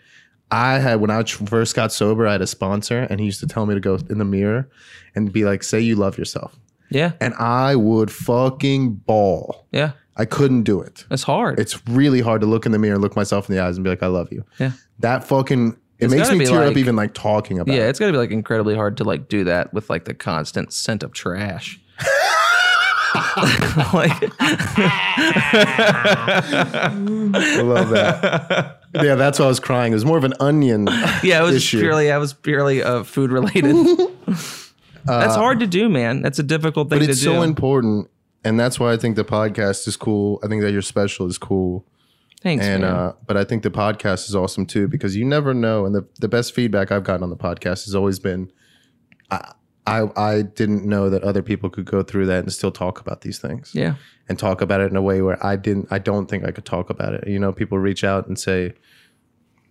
I had when I first got sober, I had a sponsor, and he used to tell me to go in the mirror and be like, "Say you love yourself." Yeah. and I would fucking ball. Yeah. I couldn't do it. It's hard. It's really hard to look in the mirror, look myself in the eyes, and be like, "I love you." yeah. That fucking it It's makes me tear like- up even like talking about. Yeah, it. it's gotta be like incredibly hard to like do that with like the constant scent of trash. like I love that. yeah, that's why I was crying. It was more of an onion. yeah, it was issue. purely I was purely uh, food related. That's hard to do, man. That's a difficult thing Uh, but it's so important, and that's why I think the podcast is cool. I think that your special is cool. Thanks, and man. uh, but I think the podcast is awesome too because you never know. And the the best feedback I've gotten on the podcast has always been, I I, I didn't know that other people could go through that and still talk about these things yeah, and talk about it in a way where I didn't. I don't think I could talk about it. You know, people reach out and say,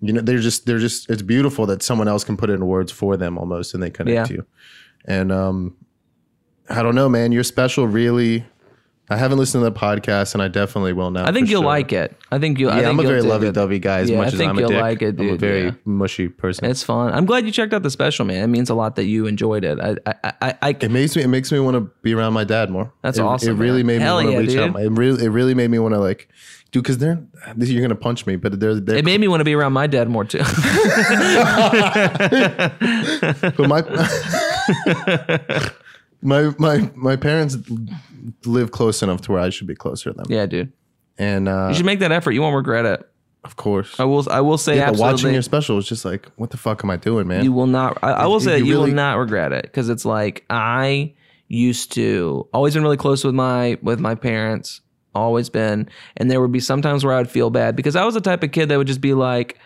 you know, they're just they're just. It's beautiful that someone else can put it in words for them almost, and they connect Yeah. to you. And um, I don't know, man. Your special really. I haven't listened to the podcast, and I definitely will now. I think you'll sure. like it. I think you. I Yeah, think I'm a very lovey-dovey guy. As Yeah, much I as I'm a you'll dick, like it, I'm a very yeah. mushy person. It's fun. I'm glad you checked out the special, man. It means a lot that you enjoyed it. I, I, I, I it makes me. It makes me want to be around my dad more. That's It- awesome, It really man. made Hell me want yeah, to reach dude. out. It really, it really made me want to like, dude. Because they're you're gonna punch me, but they're they're it made me want to be around my dad more too. but my my my my parents live close enough to where I should be closer to them. yeah, dude. And uh, You should make that effort. You won't regret it. of course, I will. I will say yeah, but absolutely. watching your special was just like, what the fuck am I doing, man? you will not. I, I will say you that you really- will not regret it because it's like I used to always been really close with my with my parents. Always been, and there would be sometimes where I would feel bad because I was the type of kid that would just be like,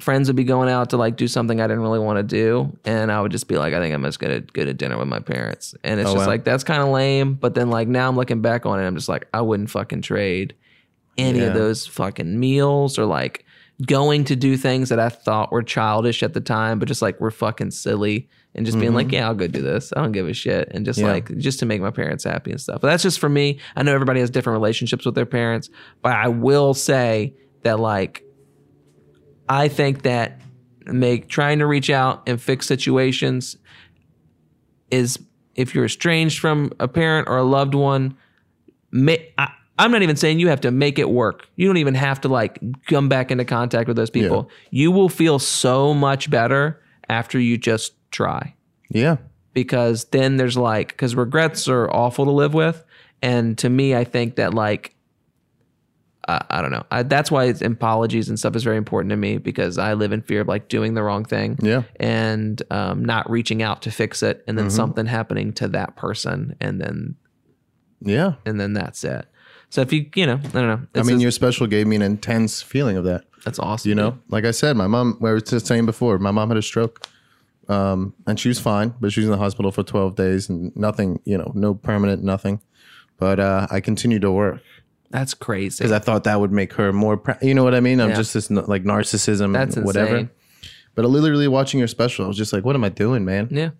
friends would be going out to like do something I didn't really want to do, and I would just be like, I think I'm just gonna go to dinner with my parents, and it's Oh, just wow. like that's kind of lame. But then like now I'm looking back on it, I'm just like I wouldn't fucking trade any Yeah. of those fucking meals or like going to do things that I thought were childish at the time, but just like were fucking silly and just being like, yeah, I'll go do this. I don't give a shit. And just Mm-hmm. Yeah. like, just to make my parents happy and stuff. But that's just for me. I know everybody has different relationships with their parents, but I will say that like, I think that make trying to reach out and fix situations is if you're estranged from a parent or a loved one, may, I, I'm not even saying you have to make it work. You don't even have to like come back into contact with those people. You will feel so much better after you just try yeah, because then there's like because regrets are awful to live with and to me i think that like i, I don't know I, that's why it's, apologies and stuff is very important to me because i live in fear of like doing the wrong thing Yeah. and um, not reaching out to fix it and then something happening to that person and then yeah. and then that's it so if you you know i don't know I mean, just- your special gave me an intense feeling of that. that's awesome You know, dude. like I said, my mom. Where I was just saying before, my mom had a stroke, um, and she was fine, but she was in the hospital for twelve days and nothing. You know, no permanent nothing. But uh, I continued to work that's crazy because I thought that would make her more. Pr- you know what I mean? I'm Yeah. just this like narcissism, That's and whatever. insane. But literally watching your special, I was just like, what am I doing, man? yeah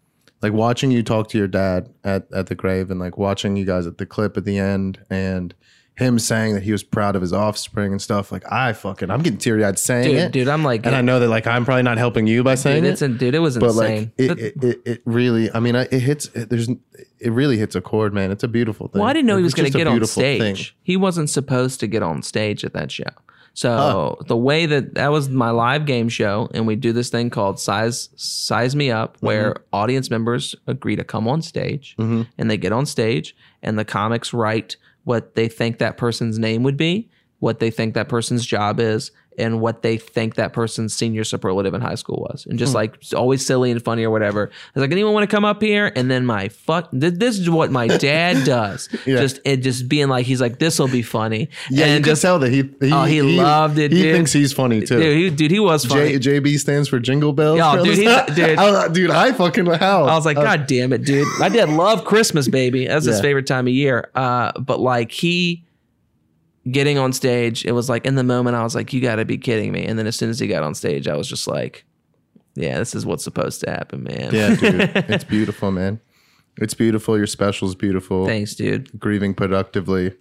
Like watching you talk to your dad at at the grave, and like watching you guys at the clip at the end, and him saying that he was proud of his offspring and stuff. Like I fucking, I'm getting teary eyed saying dude it. dude i'm like and I know that like I'm probably not helping you by saying dude, it, it's in, dude it was but insane like it, it, it, it really, I mean, it hits. It, there's, it really hits a chord, man. It's a beautiful thing. Well, I didn't know he was going to get on stage. thing. He wasn't supposed to get on stage at that show. So the way that that was my live game show, and we do this thing called size size me up, mm-hmm. where audience members agree to come on stage, mm-hmm. and they get on stage, and the comics write what they think that person's name would be, what they think that person's job is, and what they think that person's senior superlative in high school was, and just like always silly and funny or whatever. I was like, anyone want to come up here? And then my fuck, th- this is what my dad does. Yeah. Just it just being like, he's like, this will be funny. Yeah, and you can just tell that he he, Oh, he loved it, He dude. thinks he's funny too. dude, he, dude, he was funny. J, JB stands for Jingle Bells. Yo, dude, he's- dude. I, was- dude, I fucking how I was like, God damn it, dude. My dad loved Christmas, baby. That's his favorite time of year. Uh, but like he getting on stage, it was like in the moment I was like, you got to be kidding me. And then as soon as he got on stage, I was just like, yeah, this is what's supposed to happen, man. Yeah, dude, it's beautiful, man. It's beautiful. Your special's beautiful. Thanks, dude. Grieving productively.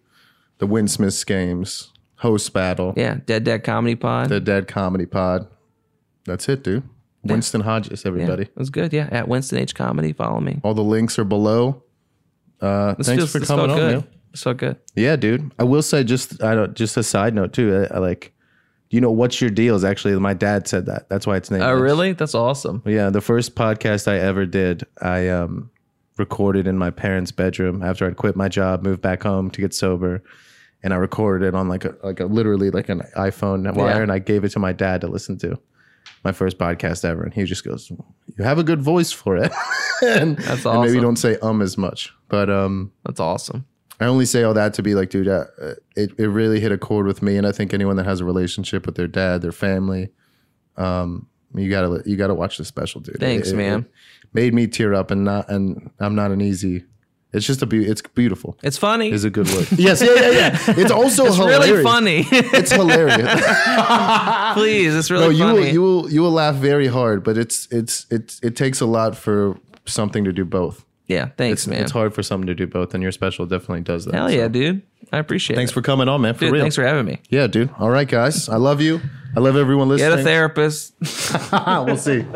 The Winsmiths games. Host battle. Yeah, Dead Dad Comedy Pod. The Dead Comedy Pod. That's it, dude. Winston Hodges, yeah, everybody. it was good. Yeah, at Winston H Comedy. Follow me. All the links are below. Uh, This thanks feels, for coming on. good. man. Felt good. Yeah, dude. I will say just I don't just a side note too. I, I like, you know, what's your deals? Actually, my dad said that. That's why it's named. Oh, really? That's awesome. Yeah, the first podcast I ever did, I um recorded in my parents' bedroom after I'd quit my job, moved back home to get sober, and I recorded it on like a like a literally like an iPhone wire, Yeah. and I gave it to my dad to listen to. My first podcast ever, and he just goes, "You have a good voice for it." and, That's and maybe don't say um as much, but um. That's awesome. I only say all that to be like, dude, uh, it, it really hit a chord with me, and I think anyone that has a relationship with their dad, their family, um, you gotta you gotta watch the special, dude. Thanks, It- it- man. it made me tear up, and not and I'm not an easy. It's just a be- It's beautiful. It's funny. Is a good word. yes, yeah, yeah, yeah. It's also it's hilarious. really funny. It's hilarious. Please, it's really no, you funny. will you will you will laugh very hard, but it's it's it's it takes a lot for something to do both. Yeah, thanks, It's, man. it's hard for something to do both, and your special definitely does that. Hell so. yeah, dude. I appreciate Thanks it. Thanks for coming on, man. For Dude, real. thanks for having me. Yeah, dude. All right, guys. I love you. I love everyone listening. Get a therapist. we'll see.